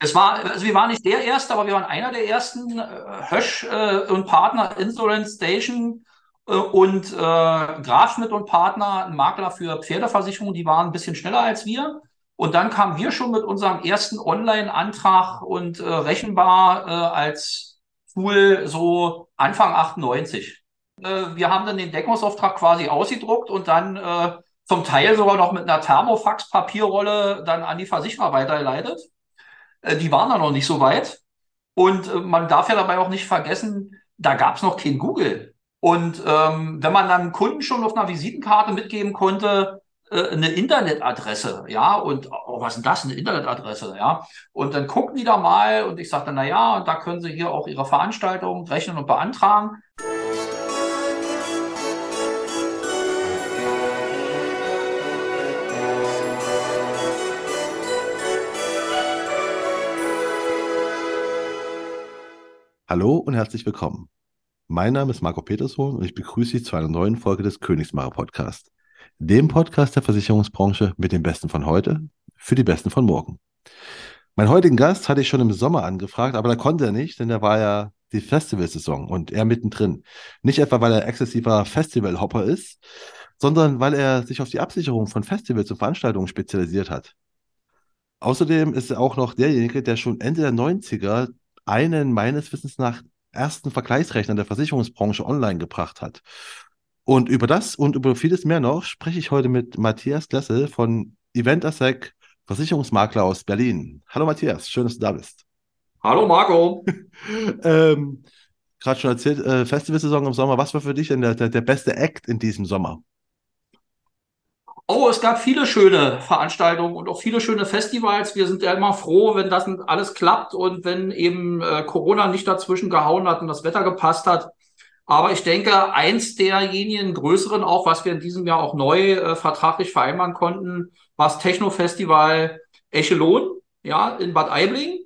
Es war, also wir waren nicht der Erste, aber wir waren einer der ersten. Äh, Hösch äh, und Partner, Insurance Station äh, und äh, Grafschmidt und Partner, ein Makler für Pferdeversicherungen, die waren ein bisschen schneller als wir. Und dann kamen wir schon mit unserem ersten Online-Antrag und äh, rechenbar äh, als Tool so Anfang 98. Äh, wir haben dann den Deckungsauftrag quasi ausgedruckt und dann äh, zum Teil sogar noch mit einer Thermofax-Papierrolle dann an die Versicherer weitergeleitet. Äh, die waren da noch nicht so weit. Und äh, man darf ja dabei auch nicht vergessen, da gab es noch kein Google. Und ähm, wenn man dann Kunden schon auf einer Visitenkarte mitgeben konnte, äh, eine Internetadresse, ja, und oh, was ist das, eine Internetadresse, ja, und dann gucken die da mal und ich sagte, na ja, da können sie hier auch ihre Veranstaltung rechnen und beantragen. Hallo und herzlich willkommen. Mein Name ist Marco Peterson und ich begrüße Sie zu einer neuen Folge des Königsmacher Podcast, dem Podcast der Versicherungsbranche mit den Besten von heute für die Besten von morgen. Mein heutigen Gast hatte ich schon im Sommer angefragt, aber da konnte er nicht, denn er war ja die Festivalsaison und er mittendrin. Nicht etwa, weil er exzessiver Festivalhopper ist, sondern weil er sich auf die Absicherung von Festivals und Veranstaltungen spezialisiert hat. Außerdem ist er auch noch derjenige, der schon Ende der 90er einen meines Wissens nach ersten Vergleichsrechner der Versicherungsbranche online gebracht hat. Und über das und über vieles mehr noch spreche ich heute mit Matthias Glessel von Eventasec, Versicherungsmakler aus Berlin. Hallo Matthias, schön, dass du da bist. Hallo Marco. ähm, Gerade schon erzählt, äh, Festivalsaison im Sommer. Was war für dich denn der, der, der beste Act in diesem Sommer? Oh, es gab viele schöne Veranstaltungen und auch viele schöne Festivals. Wir sind ja immer froh, wenn das alles klappt und wenn eben äh, Corona nicht dazwischen gehauen hat und das Wetter gepasst hat. Aber ich denke, eins derjenigen größeren auch, was wir in diesem Jahr auch neu äh, vertraglich vereinbaren konnten, war das Techno-Festival Echelon, ja, in Bad Aibling.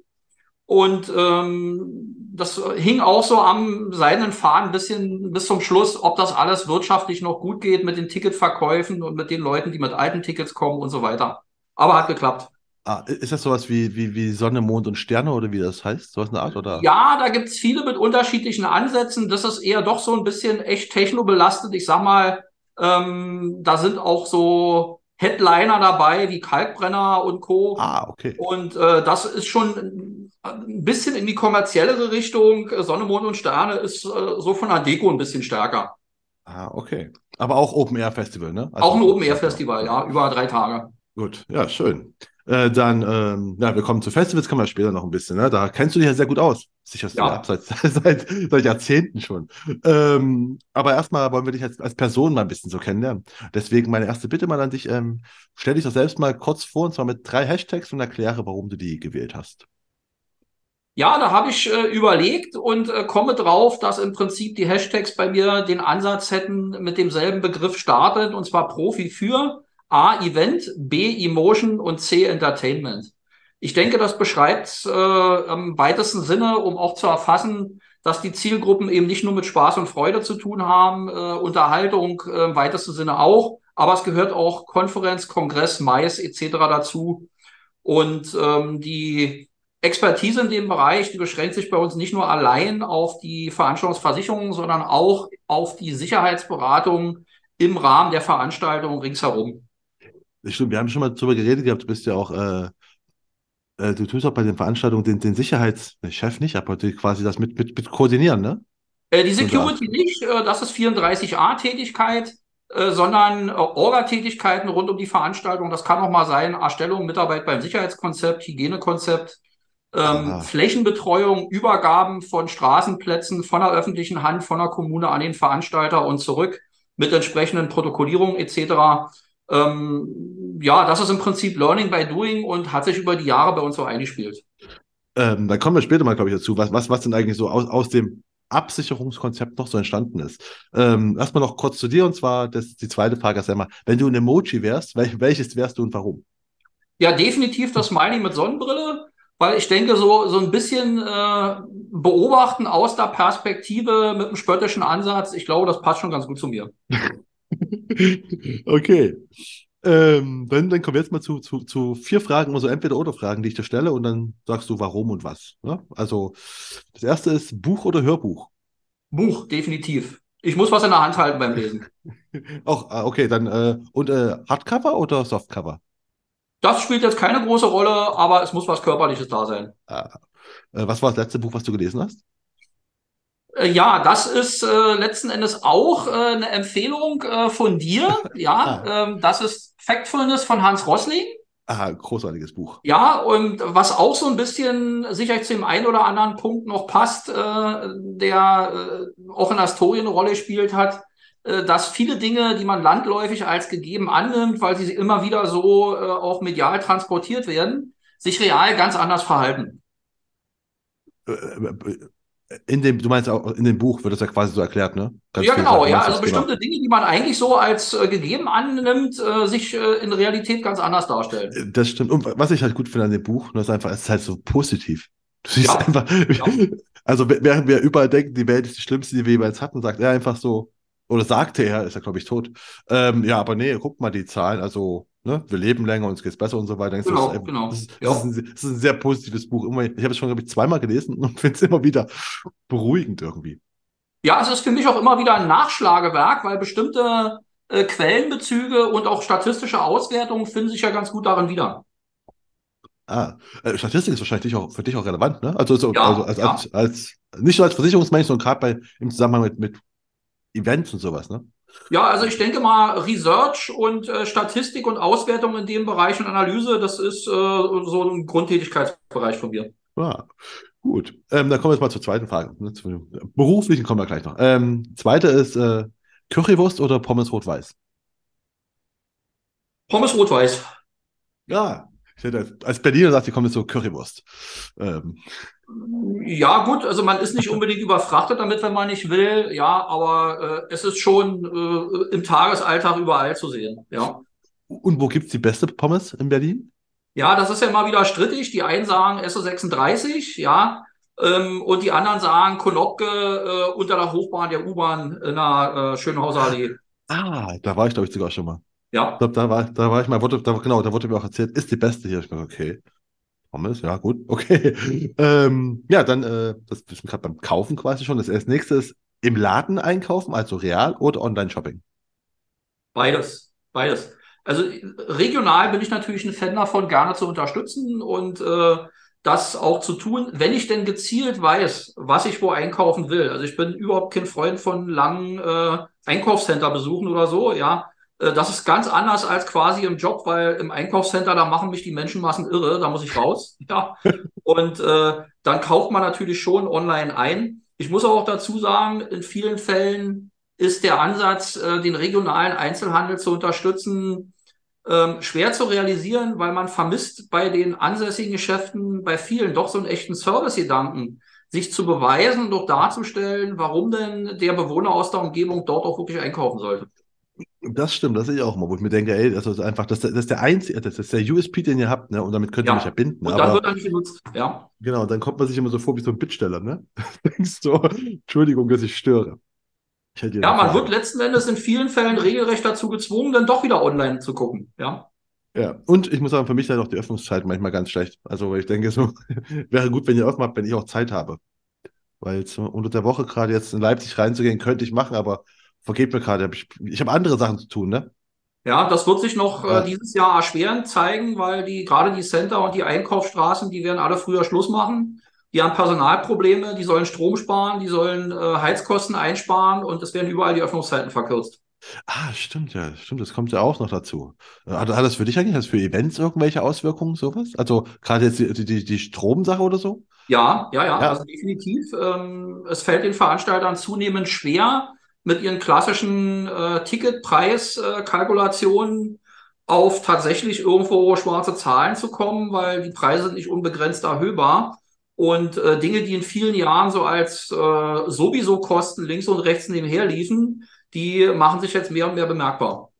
Und ähm, das hing auch so am seidenen Faden bisschen bis zum Schluss, ob das alles wirtschaftlich noch gut geht mit den Ticketverkäufen und mit den Leuten, die mit alten Tickets kommen und so weiter. Aber hat geklappt. Ah, ist das sowas wie, wie, wie Sonne, Mond und Sterne oder wie das heißt? Sowas in der Art, oder? Ja, da gibt's viele mit unterschiedlichen Ansätzen. Das ist eher doch so ein bisschen echt technobelastet. Ich sag mal, ähm, da sind auch so Headliner dabei, wie Kalkbrenner und Co. Ah, okay. Und äh, das ist schon ein bisschen in die kommerziellere Richtung. Sonne, Mond und Sterne ist äh, so von der Deko ein bisschen stärker. Ah, okay. Aber auch Open Air Festival, ne? Also auch ein Open Air Festival, ja, über drei Tage. Gut, ja, schön. Äh, dann, ähm, ja, wir kommen zu Festivals, kommen wir später noch ein bisschen. Ne? Da kennst du dich ja sehr gut aus. Sicherst ja. ab seit, seit, seit Jahrzehnten schon. Ähm, aber erstmal wollen wir dich als, als Person mal ein bisschen so kennenlernen. Deswegen meine erste Bitte mal an dich. Ähm, stell dich doch selbst mal kurz vor, und zwar mit drei Hashtags und erkläre, warum du die gewählt hast. Ja, da habe ich äh, überlegt und äh, komme drauf, dass im Prinzip die Hashtags bei mir den Ansatz hätten, mit demselben Begriff startet, und zwar Profi für A, Event, B, Emotion und C, Entertainment. Ich denke, das beschreibt äh, im weitesten Sinne, um auch zu erfassen, dass die Zielgruppen eben nicht nur mit Spaß und Freude zu tun haben, äh, Unterhaltung äh, im weitesten Sinne auch, aber es gehört auch Konferenz, Kongress, Mais etc. dazu. Und ähm, die Expertise in dem Bereich, die beschränkt sich bei uns nicht nur allein auf die Veranstaltungsversicherung, sondern auch auf die Sicherheitsberatung im Rahmen der Veranstaltung ringsherum. Stimmt, wir haben schon mal darüber geredet gehabt, du bist ja auch, äh, äh, du tust auch bei den Veranstaltungen den, den Sicherheitschef nicht, aber quasi das mit, mit, mit koordinieren, ne? Äh, die Security nicht, äh, das ist 34a-Tätigkeit, äh, sondern äh, Orga-Tätigkeiten rund um die Veranstaltung. Das kann auch mal sein, Erstellung, Mitarbeit beim Sicherheitskonzept, Hygienekonzept, ähm, Flächenbetreuung, Übergaben von Straßenplätzen von der öffentlichen Hand, von der Kommune an den Veranstalter und zurück mit entsprechenden Protokollierungen etc. Ähm, ja, das ist im Prinzip Learning by Doing und hat sich über die Jahre bei uns so eingespielt. Ähm, da kommen wir später mal, glaube ich, dazu, was, was, was denn eigentlich so aus, aus dem Absicherungskonzept noch so entstanden ist. Ähm, erstmal noch kurz zu dir und zwar das, die zweite Frage ist einmal, wenn du ein Emoji wärst, wel, welches wärst du und warum? Ja, definitiv das Smiley mit Sonnenbrille. Weil ich denke, so, so ein bisschen äh, beobachten aus der Perspektive mit einem spöttischen Ansatz, ich glaube, das passt schon ganz gut zu mir. okay. Ähm, dann, dann kommen wir jetzt mal zu, zu, zu vier Fragen, also Entweder-Oder-Fragen, die ich dir stelle und dann sagst du warum und was. Ne? Also das erste ist Buch oder Hörbuch? Buch, definitiv. Ich muss was in der Hand halten beim Lesen. Auch, ah, okay, dann äh, und äh, Hardcover oder Softcover? Das spielt jetzt keine große Rolle, aber es muss was Körperliches da sein. Ah. Äh, was war das letzte Buch, was du gelesen hast? Äh, ja, das ist äh, letzten Endes auch äh, eine Empfehlung äh, von dir. Ja, Ah. ähm, das ist Factfulness von Hans Rosling. Ah, großartiges Buch. Ja, und was auch so ein bisschen sicherlich zu dem einen oder anderen Punkt noch passt, äh, der äh, auch in Astoria eine Rolle spielt hat, äh, dass viele Dinge, die man landläufig als gegeben annimmt, weil sie immer wieder so äh, auch medial transportiert werden, sich real ganz anders verhalten. In dem, du meinst auch in dem Buch wird das ja quasi so erklärt, ne? Ganz Ja, genau, ja, also das genau. bestimmte Dinge, die man eigentlich so als äh, gegeben annimmt, äh, sich äh, in Realität ganz anders darstellen. Äh, Das stimmt. Und was ich halt gut finde an dem Buch, das ist einfach, es ist halt so positiv. Du siehst Ja, einfach, also während wir überall denken, die Welt ist die schlimmste, die wir jemals hatten, sagt er einfach so, oder sagte er, ist er glaube ich tot. Ähm, ja, aber nee, guck mal die Zahlen, also, ne, wir leben länger, uns geht's besser und so weiter. Das Genau, ist, genau. Das ist, das ist, ein, das ist ein sehr positives Buch. Immer, ich habe es schon, glaube ich, zweimal gelesen und finde es immer wieder beruhigend irgendwie. Ja, es ist für mich auch immer wieder ein Nachschlagewerk, weil bestimmte äh, Quellenbezüge und auch statistische Auswertungen finden sich ja ganz gut darin wieder. Ah, äh, Statistik ist wahrscheinlich auch, für dich auch relevant, ne? Also, so, Ja, also als, ja. als, als, nicht nur als Versicherungsmensch, sondern gerade bei, im Zusammenhang mit, mit Events und sowas, ne? Ja, also ich denke mal, Research und äh, Statistik und Auswertung in dem Bereich und Analyse, das ist äh, so ein Grundtätigkeitsbereich von mir. Ja, gut. Ähm, dann kommen wir jetzt mal zur zweiten Frage. Ne? Zu, beruflichen kommen wir gleich noch. Ähm, zweite ist äh, Currywurst oder Pommes rot-weiß? Pommes rot-weiß. Ja, ich hätte als Berliner sagt, die kommen jetzt so Currywurst. Ähm, Ja, gut, also man ist nicht unbedingt überfrachtet damit, wenn man nicht will, ja, aber äh, es ist schon äh, im Tagesalltag überall zu sehen, ja. und wo gibt's die beste Pommes in Berlin? Ja, das ist ja immer wieder strittig. Die einen sagen SO36, ja, ähm, und die anderen sagen Konopke äh, unter der Hochbahn der U-Bahn in der äh, Schönhauser Allee. Ah, da war ich, glaube ich, sogar schon mal. Ja, Ich glaube, da war, da war ich mal, wurde, da, genau, da wurde mir auch erzählt, ist die beste hier. Ich dachte, okay. Pommes, ja, gut, okay. ähm, ja, dann, äh, das ist gerade beim Kaufen quasi schon. Das erste nächste ist im Laden einkaufen, also real oder Online-Shopping. beides, beides. Also regional bin ich natürlich ein Fan davon, gerne zu unterstützen und äh, das auch zu tun, wenn ich denn gezielt weiß, was ich wo einkaufen will. Also ich bin überhaupt kein Freund von langen äh, Einkaufscenter besuchen oder so, ja. Äh, Das ist ganz anders als quasi im Job, weil im Einkaufscenter, da machen mich die Menschenmassen irre, da muss ich raus. Ja. Und äh, dann kauft man natürlich schon online ein. Ich muss auch dazu sagen, in vielen Fällen ist der Ansatz, äh, den regionalen Einzelhandel zu unterstützen, ähm, schwer zu realisieren, weil man vermisst bei den ansässigen Geschäften bei vielen doch so einen echten Servicegedanken, sich zu beweisen und auch darzustellen, warum denn der Bewohner aus der Umgebung dort auch wirklich einkaufen sollte. Das stimmt, das sehe ich auch mal, wo ich mir denke, ey, das ist einfach, das, das ist der einzige, das ist der USP, den ihr habt, ne? Und damit könnt ihr Ja. mich ja binden. Und dann Aber wird er nicht genutzt. Ja. genau, dann kommt man sich immer so vor wie so ein Bittsteller, ne? Denkst du, Entschuldigung, dass ich störe. Ich Ja, man dafür- wird letzten Endes in vielen Fällen regelrecht dazu gezwungen, dann doch wieder online zu gucken. Ja. Ja, und ich muss sagen, für mich sind auch die Öffnungszeiten manchmal ganz schlecht. Also, weil ich denke, so wäre gut, wenn ihr aufmacht, wenn ich auch Zeit habe. Weil unter der Woche gerade jetzt in Leipzig reinzugehen, könnte ich machen, aber vergeht mir gerade. Ich, ich habe andere Sachen zu tun, ne? Ja, das wird sich noch Ja. äh, dieses Jahr erschwerend zeigen, weil die gerade die Center und die Einkaufsstraßen, die werden alle früher Schluss machen. Die haben Personalprobleme, die sollen Strom sparen, die sollen äh, Heizkosten einsparen und es werden überall die Öffnungszeiten verkürzt. Ah, stimmt, ja, stimmt, das kommt ja auch noch dazu. Äh, Hat, hat das für dich eigentlich, hat das für Events irgendwelche Auswirkungen, sowas? Also gerade jetzt die, die, die Stromsache oder so? Ja, ja, ja, Ja. also definitiv. Ähm, es fällt den Veranstaltern zunehmend schwer, mit ihren klassischen äh, Ticketpreiskalkulationen auf tatsächlich irgendwo schwarze Zahlen zu kommen, weil die Preise sind nicht unbegrenzt erhöhbar. Und äh, Dinge, die in vielen Jahren so als äh, sowieso Kosten links und rechts nebenher liefen, die machen sich jetzt mehr und mehr bemerkbar.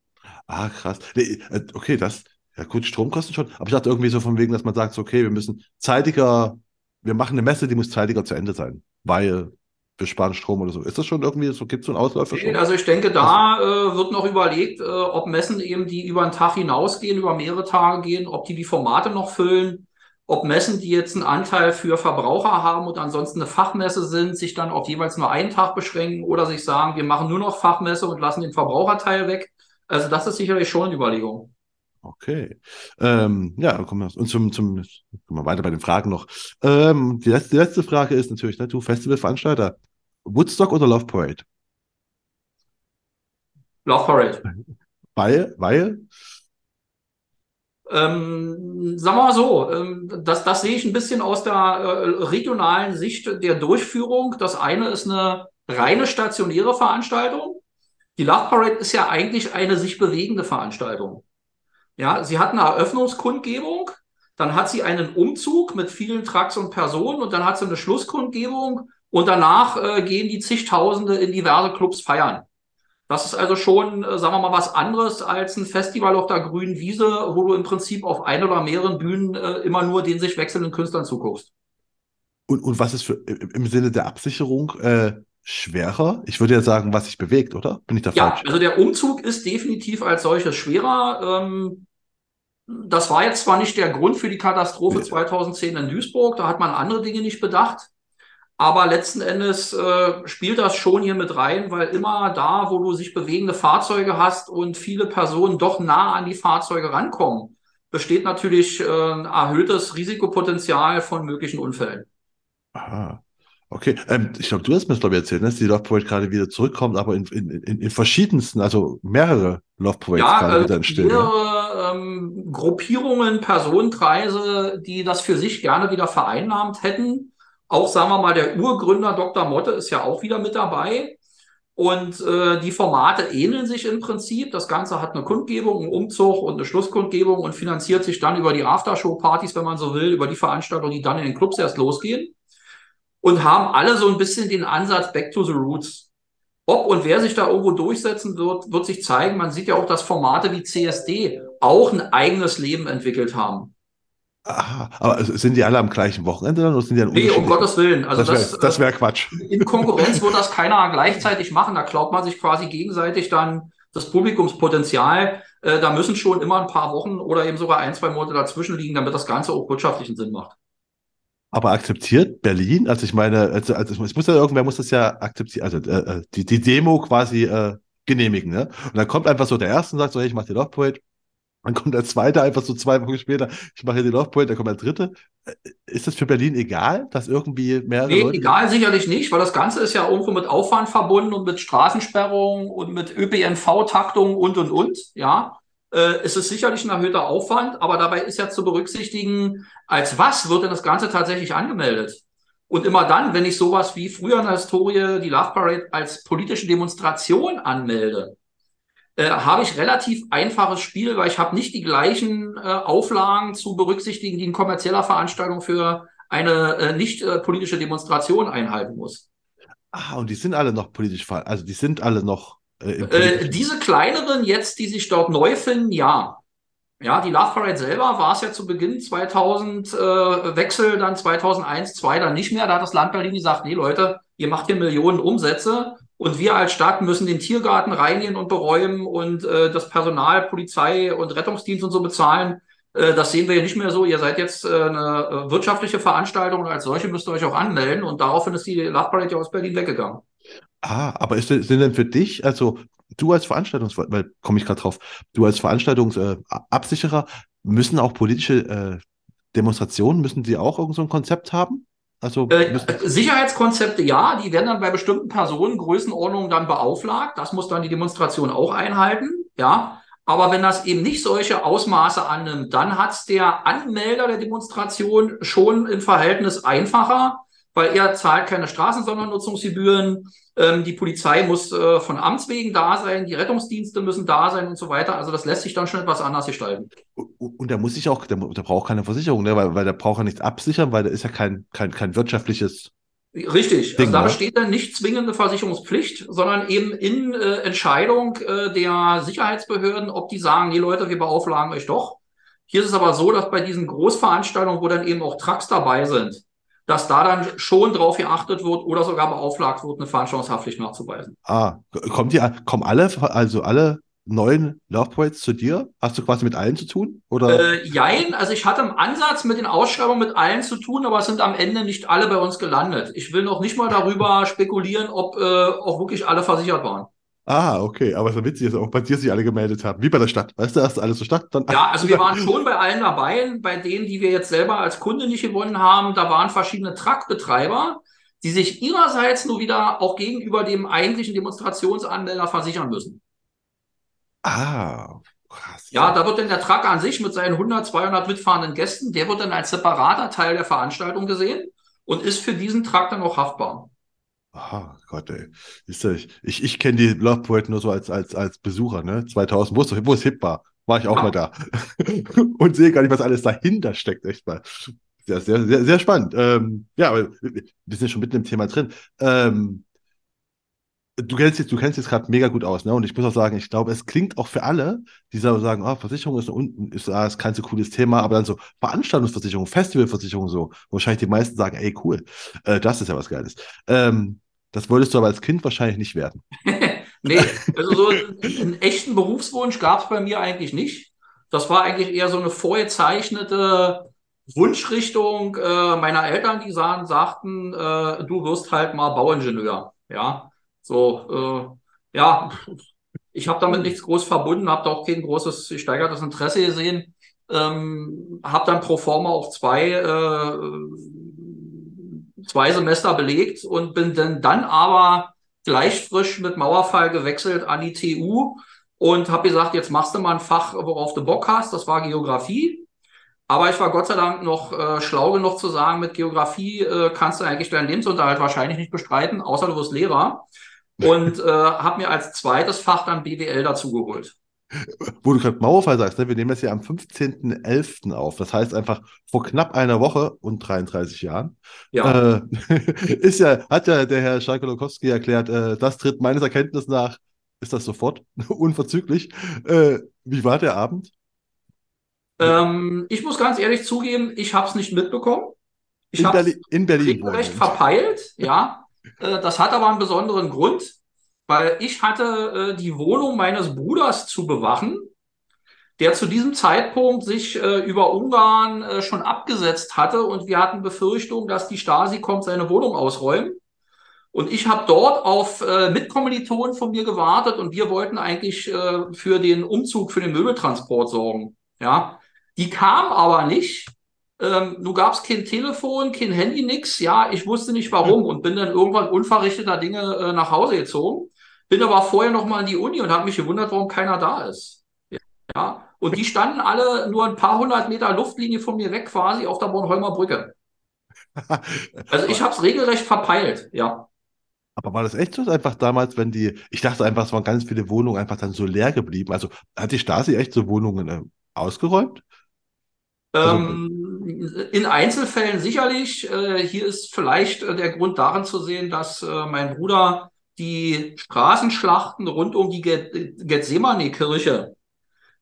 Ah, krass. Nee, äh, okay, das, ja gut, Stromkosten schon, aber ich dachte irgendwie so von wegen, dass man sagt, okay, wir müssen zeitiger, wir machen eine Messe, die muss zeitiger zu Ende sein, weil für sparen Strom oder so. Ist das schon irgendwie, so gibt es so einen Ausläufer schon? Also ich denke, da äh, wird noch überlegt, äh, ob Messen eben, die über einen Tag hinausgehen, über mehrere Tage gehen, ob die die Formate noch füllen, ob Messen, die jetzt einen Anteil für Verbraucher haben und ansonsten eine Fachmesse sind, sich dann auf jeweils nur einen Tag beschränken oder sich sagen, wir machen nur noch Fachmesse und lassen den Verbraucherteil weg. Also das ist sicherlich schon eine Überlegung. Okay. Ähm, ja, kommen wir und zum, zum, kommen wir weiter bei den Fragen noch. Ähm, die, letzte, die letzte Frage ist natürlich, ne, du Festivalveranstalter, Woodstock oder Love Parade? Love Parade. Weil, weil? Ähm, sagen wir mal so, ähm, das, das sehe ich ein bisschen aus der äh, regionalen Sicht der Durchführung. Das eine ist eine reine stationäre Veranstaltung. Die Love Parade ist ja eigentlich eine sich bewegende Veranstaltung. Ja, sie hat eine Eröffnungskundgebung, dann hat sie einen Umzug mit vielen Trucks und Personen und dann hat sie eine Schlusskundgebung und danach äh, gehen die zigtausende in diverse Clubs feiern. Das ist also schon, äh, sagen wir mal, was anderes als ein Festival auf der grünen Wiese, wo du im Prinzip auf ein oder mehreren Bühnen äh, immer nur den sich wechselnden Künstlern zuguckst. Und, und was ist für, im Sinne der Absicherung äh, schwerer? Ich würde ja sagen, was sich bewegt, oder? Bin ich da ja, falsch? Also der Umzug ist definitiv als solches schwerer. Ähm, das war jetzt zwar nicht der Grund für die Katastrophe nee. 2010 in Duisburg, da hat man andere Dinge nicht bedacht. Aber letzten Endes äh, spielt das schon hier mit rein, weil immer da, wo du sich bewegende Fahrzeuge hast und viele Personen doch nah an die Fahrzeuge rankommen, besteht natürlich äh, ein erhöhtes Risikopotenzial von möglichen Unfällen. Aha. Okay, ähm, ich glaube, du hast mir das, glaube ich, erzählt, ne? dass die Love Parade gerade wieder zurückkommt, aber in, in, in, in verschiedensten, also mehrere Love Parades ja, gerade äh, wieder entstehen. Mehrere ja? ähm, Gruppierungen, Personenkreise, die das für sich gerne wieder vereinnahmt hätten. Auch, sagen wir mal, der Urgründer Dr. Motte ist ja auch wieder mit dabei. Und äh, die Formate ähneln sich im Prinzip. Das Ganze hat eine Kundgebung, einen Umzug und eine Schlusskundgebung und finanziert sich dann über die Aftershow-Partys, wenn man so will, über die Veranstaltungen, die dann in den Clubs erst losgehen und haben alle so ein bisschen den Ansatz Back to the Roots. Ob und wer sich da irgendwo durchsetzen wird, wird sich zeigen. Man sieht ja auch, dass Formate wie CSD auch ein eigenes Leben entwickelt haben. Aha, aber sind die alle am gleichen Wochenende dann oder sind die Nee, um Gottes Willen. Also das wäre wär Quatsch. In Konkurrenz wird das keiner gleichzeitig machen. Da klaut man sich quasi gegenseitig dann das Publikumspotenzial. Äh, da müssen schon immer ein paar Wochen oder eben sogar ein, zwei Monate dazwischen liegen, damit das Ganze auch wirtschaftlichen Sinn macht. Aber akzeptiert Berlin, also ich meine, also, also es muss ja irgendwer muss das ja akzeptieren, also äh, äh, die, die Demo quasi äh, genehmigen, ne? Und dann kommt einfach so der Erste und sagt so, hey, ich mache die Love Parade. Dann kommt der Zweite einfach so zwei Wochen später, ich mache hier die Love Parade, dann kommt der Dritte. Äh, ist das für Berlin egal, dass irgendwie mehrere Nee, Leute egal sicherlich nicht, weil das Ganze ist ja irgendwo mit Aufwand verbunden und mit Straßensperrungen und mit ÖPNV-Taktung und, und, und, ja. Äh, es ist sicherlich ein erhöhter Aufwand, aber dabei ist ja zu berücksichtigen, als was wird denn das Ganze tatsächlich angemeldet? Und immer dann, wenn ich sowas wie früher in der Historie die Love Parade als politische Demonstration anmelde, äh, habe ich relativ einfaches Spiel, weil ich habe nicht die gleichen äh, Auflagen zu berücksichtigen, die ein kommerzieller Veranstaltung für eine äh, nicht äh, politische Demonstration einhalten muss. Ah, und die sind alle noch politisch, also die sind alle noch äh, äh, diese kleineren jetzt, die sich dort neu finden, ja. Ja, die Love Parade selber war es ja zu Beginn 2000 äh, Wechsel, dann 2001, 2002 dann nicht mehr. Da hat das Land Berlin gesagt, nee Leute, ihr macht hier Millionen Umsätze und wir als Stadt müssen den Tiergarten reinigen und beräumen und äh, das Personal, Polizei und Rettungsdienst und so bezahlen. Äh, das sehen wir ja nicht mehr so. Ihr seid jetzt äh, eine äh, wirtschaftliche Veranstaltung und als solche müsst ihr euch auch anmelden und daraufhin ist die Love Parade ja aus Berlin weggegangen. Ah, aber ist, sind denn für dich, also du als Veranstaltungs, weil komme ich gerade drauf, du als Veranstaltungsabsicherer, äh, müssen auch politische äh, Demonstrationen, müssen die auch irgend so ein Konzept haben? Also äh, Sicherheitskonzepte ja, die werden dann bei bestimmten Personen Größenordnungen dann beauflagt. Das muss dann die Demonstration auch einhalten, ja. Aber wenn das eben nicht solche Ausmaße annimmt, dann hat es der Anmelder der Demonstration schon im Verhältnis einfacher, weil er zahlt keine Straßensondernutzungsgebühren. Ähm, die Polizei muss äh, von Amts wegen da sein, die Rettungsdienste müssen da sein und so weiter. Also das lässt sich dann schon etwas anders gestalten. Und der muss sich auch, der braucht keine Versicherung, ne? weil, weil der braucht ja nichts absichern, weil der ist ja kein, kein, kein wirtschaftliches Richtig, Ding, also da ne? besteht dann nicht zwingende Versicherungspflicht, sondern eben in äh, Entscheidung äh, der Sicherheitsbehörden, ob die sagen, nee Leute, wir beauflagen euch doch. Hier ist es aber so, dass bei diesen Großveranstaltungen, wo dann eben auch Trucks dabei sind, dass da dann schon drauf geachtet wird oder sogar beauflagt wird, eine Veranstaltungshaftpflicht nachzuweisen. Ah, kommt die, kommen alle, also alle neuen Loveboys zu dir? Hast du quasi mit allen zu tun? Oder? Äh, jein, also ich hatte im Ansatz mit den Ausschreibungen mit allen zu tun, aber es sind am Ende nicht alle bei uns gelandet. Ich will noch nicht mal darüber spekulieren, ob äh, auch wirklich alle versichert waren. Ah, okay, aber es ist witzig, dass auch bei dir sich alle gemeldet haben, wie bei der Stadt. Weißt du, erst alles zur Stadt, dann. Ja, also wir waren schon bei allen dabei. Bei denen, die wir jetzt selber als Kunde nicht gewonnen haben, da waren verschiedene Truckbetreiber, die sich ihrerseits nur wieder auch gegenüber dem eigentlichen Demonstrationsanmelder versichern müssen. Ah, krass. Ja, da wird dann der Truck an sich mit seinen 100, 200 mitfahrenden Gästen, der wird dann als separater Teil der Veranstaltung gesehen und ist für diesen Truck dann auch haftbar. Ah, Gott, ey. Ist ich ich, ich kenne die Love Poet nur so als, als, als Besucher, ne? 2000, wo es, wo es hip war, war ich auch ja. mal da. Und sehe gar nicht, was alles dahinter steckt, echt mal. Sehr, sehr, sehr, sehr spannend. Ähm, ja, aber wir sind schon mitten im Thema drin. Ähm, du kennst jetzt, du kennst jetzt gerade mega gut aus, ne? Und ich muss auch sagen, ich glaube, es klingt auch für alle, die sagen, oh, Versicherung ist, ist, ah, ist kein so cooles Thema, aber dann so Veranstaltungsversicherung, Festivalversicherung so, wahrscheinlich die meisten sagen, ey, cool, äh, das ist ja was Geiles. Ähm, das wolltest du aber als Kind wahrscheinlich nicht werden. nee, also so einen echten Berufswunsch gab es bei mir eigentlich nicht. Das war eigentlich eher so eine vorgezeichnete Wunschrichtung äh, meiner Eltern, die sahen, sagten, äh, du wirst halt mal Bauingenieur. Ja, so, äh, ja, ich habe damit nichts groß verbunden, habe da auch kein großes gesteigertes Interesse gesehen. Ähm, habe dann pro forma auch zwei, äh, zwei Semester belegt und bin dann, dann aber gleich frisch mit Mauerfall gewechselt an die TU und habe gesagt, jetzt machst du mal ein Fach, worauf du Bock hast. Das war Geografie. Aber ich war Gott sei Dank noch äh, schlau genug zu sagen, mit Geografie äh, kannst du eigentlich deinen Lebensunterhalt wahrscheinlich nicht bestreiten, außer du wirst Lehrer und äh, habe mir als zweites Fach dann BWL dazugeholt. Wo du gerade Mauerfall sagst, ne? wir nehmen das ja am 15.11. auf. Das heißt einfach vor knapp einer Woche und 33 Jahren. Ja. Äh, ist ja, hat ja der Herr Schalkolokowski erklärt, äh, das tritt meines Erkenntnisses nach, ist das sofort, unverzüglich. Äh, wie war der Abend? Ähm, ich muss ganz ehrlich zugeben, ich habe es nicht mitbekommen. Ich in, Berlin, in Berlin. recht verpeilt, ja. Äh, das hat aber einen besonderen Grund, weil ich hatte äh, die Wohnung meines Bruders zu bewachen, der zu diesem Zeitpunkt sich äh, über Ungarn schon abgesetzt hatte und wir hatten Befürchtung, dass die Stasi kommt, seine Wohnung ausräumen. Und ich habe dort auf äh, Mitkommilitonen von mir gewartet und wir wollten eigentlich äh, für den Umzug, für den Möbeltransport sorgen. Ja, die kam aber nicht ähm, nun gab es kein Telefon, kein Handy, nix. Ja, ich wusste nicht warum und bin dann irgendwann unverrichteter Dinge äh, nach Hause gezogen. Bin aber vorher noch mal in die Uni und habe mich gewundert, warum keiner da ist. Ja, und die standen alle nur ein paar hundert Meter Luftlinie von mir weg, quasi auf der Bornholmer Brücke. Also ich habe es regelrecht verpeilt, ja. Aber war das echt so einfach damals, wenn die, ich dachte einfach, es waren ganz viele Wohnungen einfach dann so leer geblieben. Also hat die Stasi echt so Wohnungen äh, ausgeräumt? Also, ähm, in Einzelfällen sicherlich. Äh, hier ist vielleicht äh, der Grund darin zu sehen, dass äh, mein Bruder die Straßenschlachten rund um die Gethsemane-Kirche,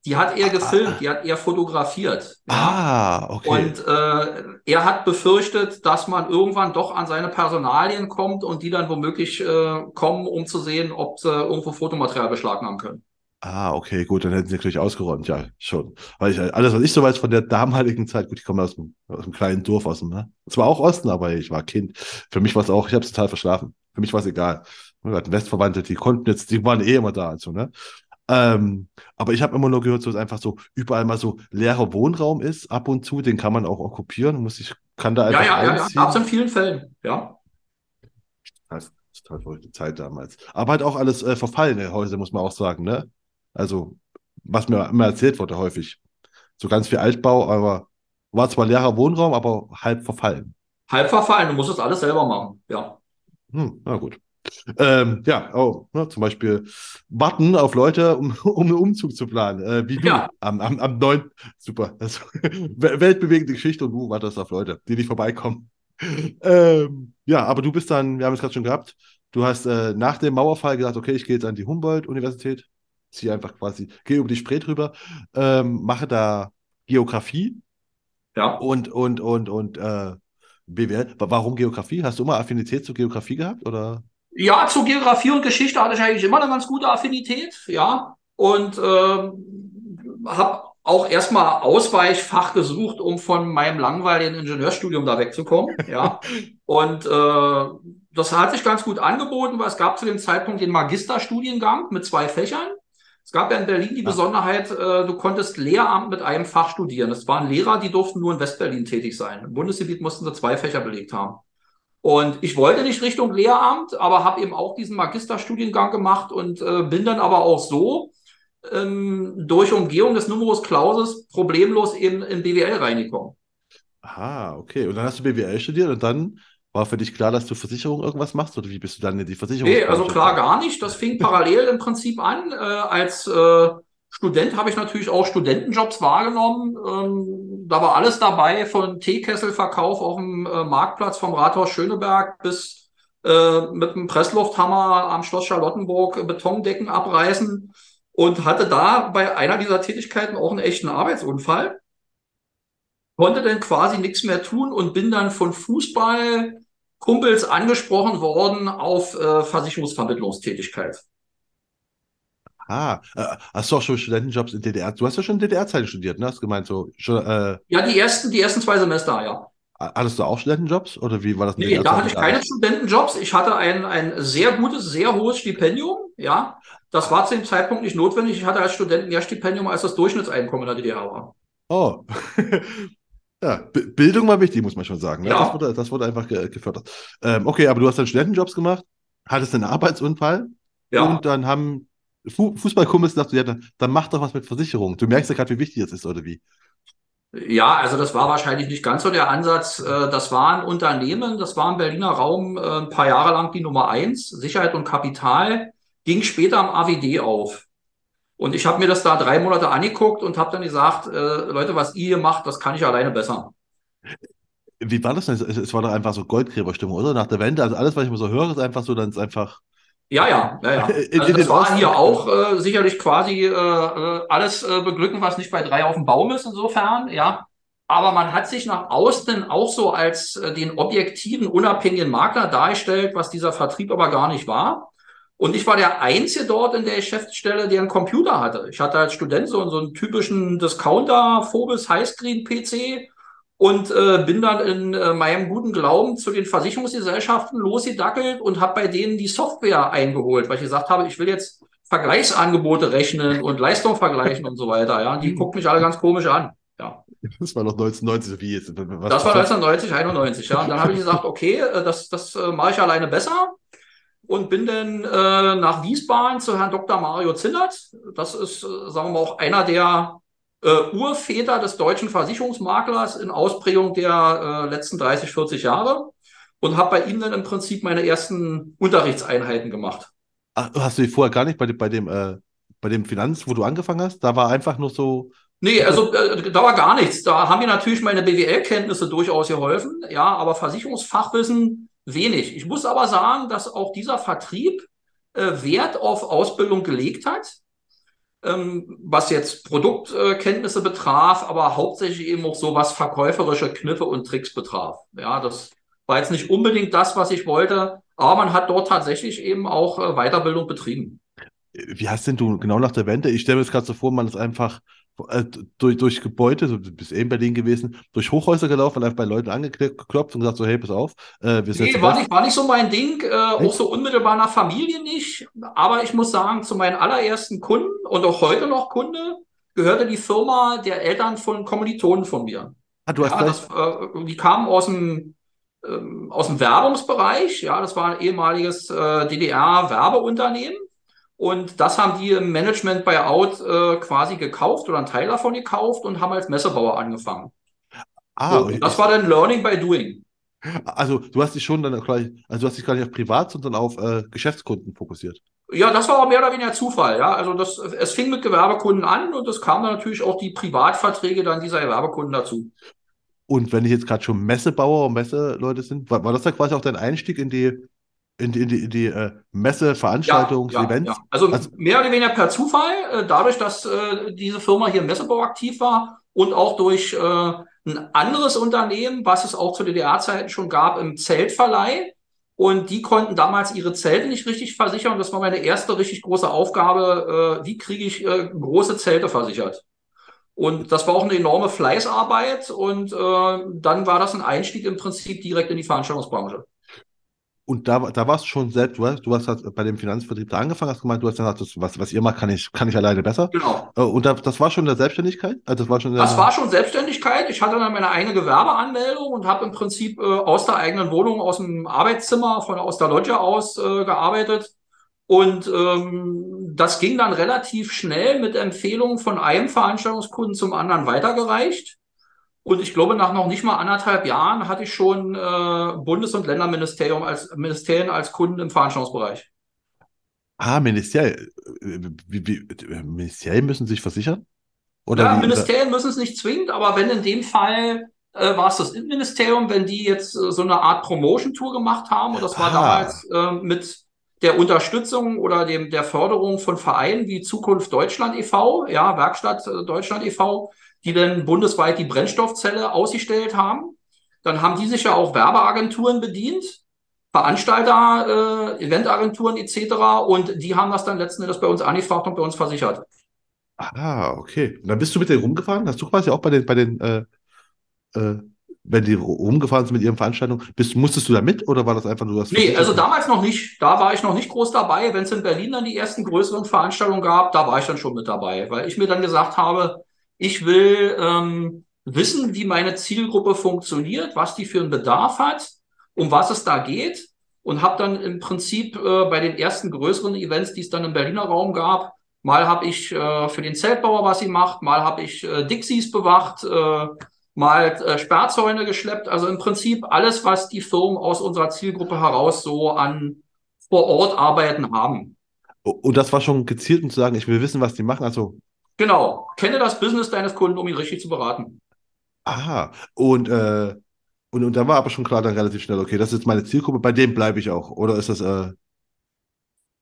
die hat er gefilmt, die hat er fotografiert. Ah, okay. Und äh, er hat befürchtet, dass man irgendwann doch an seine Personalien kommt und die dann womöglich äh, kommen, um zu sehen, ob sie irgendwo Fotomaterial beschlagnahmen können. Ah, okay, gut, dann hätten sie natürlich ausgeräumt, ja, schon. Weil ich, alles, was ich so weiß von der damaligen Zeit, gut, ich komme aus dem, aus dem kleinen Dorf aus dem, ne? Es war auch Osten, aber ich war Kind. Für mich war es auch, ich habe es total verschlafen. Für mich war es egal. Wir hatten Westverwandte, die konnten jetzt, die waren eh immer da, also, ne? Ähm, aber ich habe immer nur gehört, dass es einfach so überall mal so leerer Wohnraum ist, ab und zu, den kann man auch okkupieren, muss ich, kann da einfach. Ja, ja, einziehen. ja, gab es in vielen Fällen, ja. Das ist total verrückte Zeit damals. Aber halt auch alles äh, verfallene Häuser, muss man auch sagen, ne? Also, was mir immer erzählt wurde, häufig. So ganz viel Altbau, aber war zwar leerer Wohnraum, aber halb verfallen. Halb verfallen, du musst das alles selber machen, ja. Hm, na gut. Ähm, ja, oh, ne, zum Beispiel warten auf Leute, um, um einen Umzug zu planen. Äh, wie du ja. am, am, am 9. Super. Das, weltbewegende Geschichte und du wartest auf Leute, die nicht vorbeikommen. Ähm, ja, aber du bist dann, wir haben es gerade schon gehabt, du hast äh, nach dem Mauerfall gesagt, okay, ich gehe jetzt an die Humboldt-Universität ziehe einfach quasi, gehe über die Spree drüber, ähm, mache da Geografie. Ja. Und, und, und, und, äh, BWL. Warum Geografie? Hast du immer Affinität zur Geografie gehabt oder? Ja, zu Geografie und Geschichte hatte ich eigentlich immer eine ganz gute Affinität, ja. Und äh, habe auch erstmal Ausweichfach gesucht, um von meinem langweiligen Ingenieurstudium da wegzukommen, ja. Und äh, das hat sich ganz gut angeboten, weil es gab zu dem Zeitpunkt den Magisterstudiengang mit zwei Fächern. Es gab ja in Berlin die Besonderheit, äh, du konntest Lehramt mit einem Fach studieren. Es waren Lehrer, die durften nur in Westberlin tätig sein. Im Bundesgebiet mussten sie zwei Fächer belegt haben. Und ich wollte nicht Richtung Lehramt, aber habe eben auch diesen Magisterstudiengang gemacht und äh, bin dann aber auch so ähm, durch Umgehung des Numerus Clausus problemlos eben in BWL reingekommen. Aha, okay. Und dann hast du BWL studiert und dann war für dich klar, dass du Versicherung irgendwas machst oder wie bist du dann in die Versicherung? Nee, also klar gar nicht. Das fing parallel im Prinzip an. Äh, als äh, Student habe ich natürlich auch Studentenjobs wahrgenommen. Ähm, da war alles dabei, von Teekesselverkauf auf dem äh, Marktplatz vom Rathaus Schöneberg bis äh, mit einem Presslufthammer am Schloss Charlottenburg Betondecken abreißen und hatte da bei einer dieser Tätigkeiten auch einen echten Arbeitsunfall. Konnte dann quasi nichts mehr tun und bin dann von Fußballkumpels angesprochen worden auf äh, Versicherungsvermittlungstätigkeit. Ah, äh, hast du auch schon Studentenjobs in DDR? Du hast ja schon DDR-Zeiten studiert, ne? Hast gemeint so schon, äh, Ja, die ersten, die ersten zwei Semester, ja. Hattest du auch Studentenjobs oder wie war das? Nee, da hatte ich keine Studentenjobs. Ich hatte ein, ein sehr gutes, sehr hohes Stipendium, ja. Das war zu dem Zeitpunkt nicht notwendig. Ich hatte als Student mehr Stipendium, als das Durchschnittseinkommen in der DDR war. Oh. ja, Bildung war wichtig, muss man schon sagen. Ne? Ja. Das, wurde, das wurde einfach gefördert. Ähm, okay, aber du hast dann Studentenjobs gemacht, hattest einen Arbeitsunfall ja. und dann haben Fußballkumpels gesagt, ja, dann, dann mach doch was mit Versicherung. Du merkst ja gerade, wie wichtig das ist, oder wie? Ja, also das war wahrscheinlich nicht ganz so der Ansatz. Äh, das war ein Unternehmen, das war im Berliner Raum äh, ein paar Jahre lang die Nummer eins, Sicherheit und Kapital, ging später am AWD auf. Und ich habe mir das da drei Monate angeguckt und habe dann gesagt, äh, Leute, was ihr hier macht, das kann ich alleine besser. Wie war das denn? Es war doch einfach so Goldgräberstimmung, oder? Nach der Wende, also alles, was ich immer so höre, ist einfach so, dann ist einfach ja, ja, ja, ja. Also das war hier auch äh, sicherlich quasi äh, äh, alles äh, beglücken, was nicht bei drei auf dem Baum ist, insofern, ja. Aber man hat sich nach außen auch so als äh, den objektiven, unabhängigen Makler dargestellt, was dieser Vertrieb aber gar nicht war. Und ich war der Einzige dort in der Geschäftsstelle, der einen Computer hatte. Ich hatte als Student so, so einen typischen Discounter Phobos Highscreen PC und äh, bin dann in äh, meinem guten Glauben zu den Versicherungsgesellschaften losgedackelt und habe bei denen die Software eingeholt, weil ich gesagt habe, ich will jetzt Vergleichsangebote rechnen und Leistung vergleichen und so weiter. Ja, die gucken mich alle ganz komisch an. Ja. Das war noch 1990, wie jetzt. Was das war 1990, 91, ja. Und dann habe ich gesagt, okay, äh, das, das äh, mache ich alleine besser und bin dann äh, nach Wiesbaden zu Herrn Dr. Mario Zinnert. Das ist, äh, sagen wir mal, auch einer der äh, Urväter des deutschen Versicherungsmaklers in Ausprägung der äh, letzten 30, 40 Jahre und habe bei ihm dann im Prinzip meine ersten Unterrichtseinheiten gemacht. Ach, hast du die vorher gar nicht bei, bei dem äh, bei dem Finanz, wo du angefangen hast? Da war einfach nur so. Nee, also äh, da war gar nichts. Da haben mir natürlich meine BWL-Kenntnisse durchaus geholfen, ja, aber Versicherungsfachwissen wenig. Ich muss aber sagen, dass auch dieser Vertrieb äh, Wert auf Ausbildung gelegt hat ähm, was jetzt Produktkenntnisse betraf, aber hauptsächlich eben auch so, was verkäuferische Kniffe und Tricks betraf. Ja, das war jetzt nicht unbedingt das, was ich wollte, aber man hat dort tatsächlich eben auch äh, Weiterbildung betrieben. Wie hast denn du genau nach der Wende? Ich stelle mir das gerade so vor, man ist einfach äh, durch, durch Gebäude, du bist eben in Berlin gewesen, durch Hochhäuser gelaufen und einfach bei Leuten angeklopft und gesagt so, hey, pass auf. Äh, wir nee, war nicht, war nicht so mein Ding, äh, auch so unmittelbar nach Familie nicht. Aber ich muss sagen, zu meinen allerersten Kunden und auch heute noch Kunde gehörte die Firma der Eltern von Kommilitonen von mir. Ah, du hast ja, das, äh, die kamen aus dem ähm, aus dem Werbungsbereich, ja, das war ein ehemaliges äh, DDR-Werbeunternehmen und das haben die im Management bei Out äh, quasi gekauft oder einen Teil davon gekauft und haben als Messebauer angefangen. Ah, und das war dann Learning by Doing. Also du hast dich schon dann gleich, also du hast dich gar nicht auf Privat, sondern auf äh, Geschäftskunden fokussiert. Ja, das war auch mehr oder weniger Zufall, ja. Also das, es fing mit Gewerbekunden an und es kamen dann natürlich auch die Privatverträge dann dieser Gewerbekunden dazu. Und wenn ich jetzt gerade schon Messebauer und Messeleute sind, war, war das da quasi auch dein Einstieg in die in die, in die, in die äh, Messe, Veranstaltungs, ja, ja, Events? Ja. Also, also, mehr oder weniger per Zufall, äh, dadurch, dass äh, diese Firma hier im Messebau aktiv war und auch durch äh, ein anderes Unternehmen, was es auch zu DDR-Zeiten schon gab, im Zeltverleih. Und die konnten damals ihre Zelte nicht richtig versichern. Das war meine erste richtig große Aufgabe. Äh, wie kriege ich äh, große Zelte versichert? Und das war auch eine enorme Fleißarbeit. Und dann war das ein Einstieg im Prinzip direkt in die Veranstaltungsbranche. Und da, da warst du schon selbst, du hast, du hast halt bei dem Finanzvertrieb da angefangen, hast gemeint, du hast gesagt, das, was, was ihr macht, kann ich, kann ich alleine besser. Genau. Äh, und da, das war schon in der Selbstständigkeit? Also das war schon das war schon Selbstständigkeit. Ich hatte dann meine eigene Gewerbeanmeldung und habe im Prinzip äh, aus der eigenen Wohnung, aus dem Arbeitszimmer, von aus der Loggia aus äh, gearbeitet. Und ähm, das ging dann relativ schnell mit Empfehlungen von einem Veranstaltungskunden zum anderen weitergereicht. Und ich glaube, nach noch nicht mal anderthalb Jahren hatte ich schon äh, Bundes- und Länderministerium als Ministerien als Kunden im Veranstaltungsbereich. Ah, Ministeriell. Wie, Ministerien müssen sich versichern? Oder ja, wie, Ministerien oder? müssen es nicht zwingend, aber wenn in dem Fall äh, war es das Innenministerium, wenn die jetzt äh, so eine Art Promotion-Tour gemacht haben, und das war ah. damals äh, mit der Unterstützung oder dem, der Förderung von Vereinen wie Zukunft Deutschland e.V., ja, Werkstatt äh, Deutschland e.V., die dann bundesweit die Brennstoffzelle ausgestellt haben. Dann haben die sich ja auch Werbeagenturen bedient, Veranstalter, äh, Eventagenturen etc. Und die haben das dann letzten Endes bei uns angefragt und bei uns versichert. Ah, okay. Und dann bist du mit denen rumgefahren? Hast du quasi auch bei den, bei den äh, äh, wenn die rumgefahren sind mit ihren Veranstaltungen, bist, musstest du da mit oder war das einfach nur das? Nee, also damals noch nicht. Da war ich noch nicht groß dabei. Wenn es in Berlin dann die ersten größeren Veranstaltungen gab, da war ich dann schon mit dabei, weil ich mir dann gesagt habe, ich will ähm, wissen, wie meine Zielgruppe funktioniert, was die für einen Bedarf hat, um was es da geht und habe dann im Prinzip äh, bei den ersten größeren Events, die es dann im Berliner Raum gab, mal habe ich äh, für den Zeltbauer was gemacht, mal habe ich äh, Dixies bewacht, äh, mal äh, Sperrzäune geschleppt. Also im Prinzip alles, was die Firmen aus unserer Zielgruppe heraus so an vor Ort arbeiten haben. Und das war schon gezielt, um zu sagen, ich will wissen, was die machen. Also Genau. Kenne das Business deines Kunden, um ihn richtig zu beraten. Aha. Und, äh, und, und da war aber schon klar dann relativ schnell, okay, das ist jetzt meine Zielgruppe, bei dem bleibe ich auch. Oder ist das. Äh...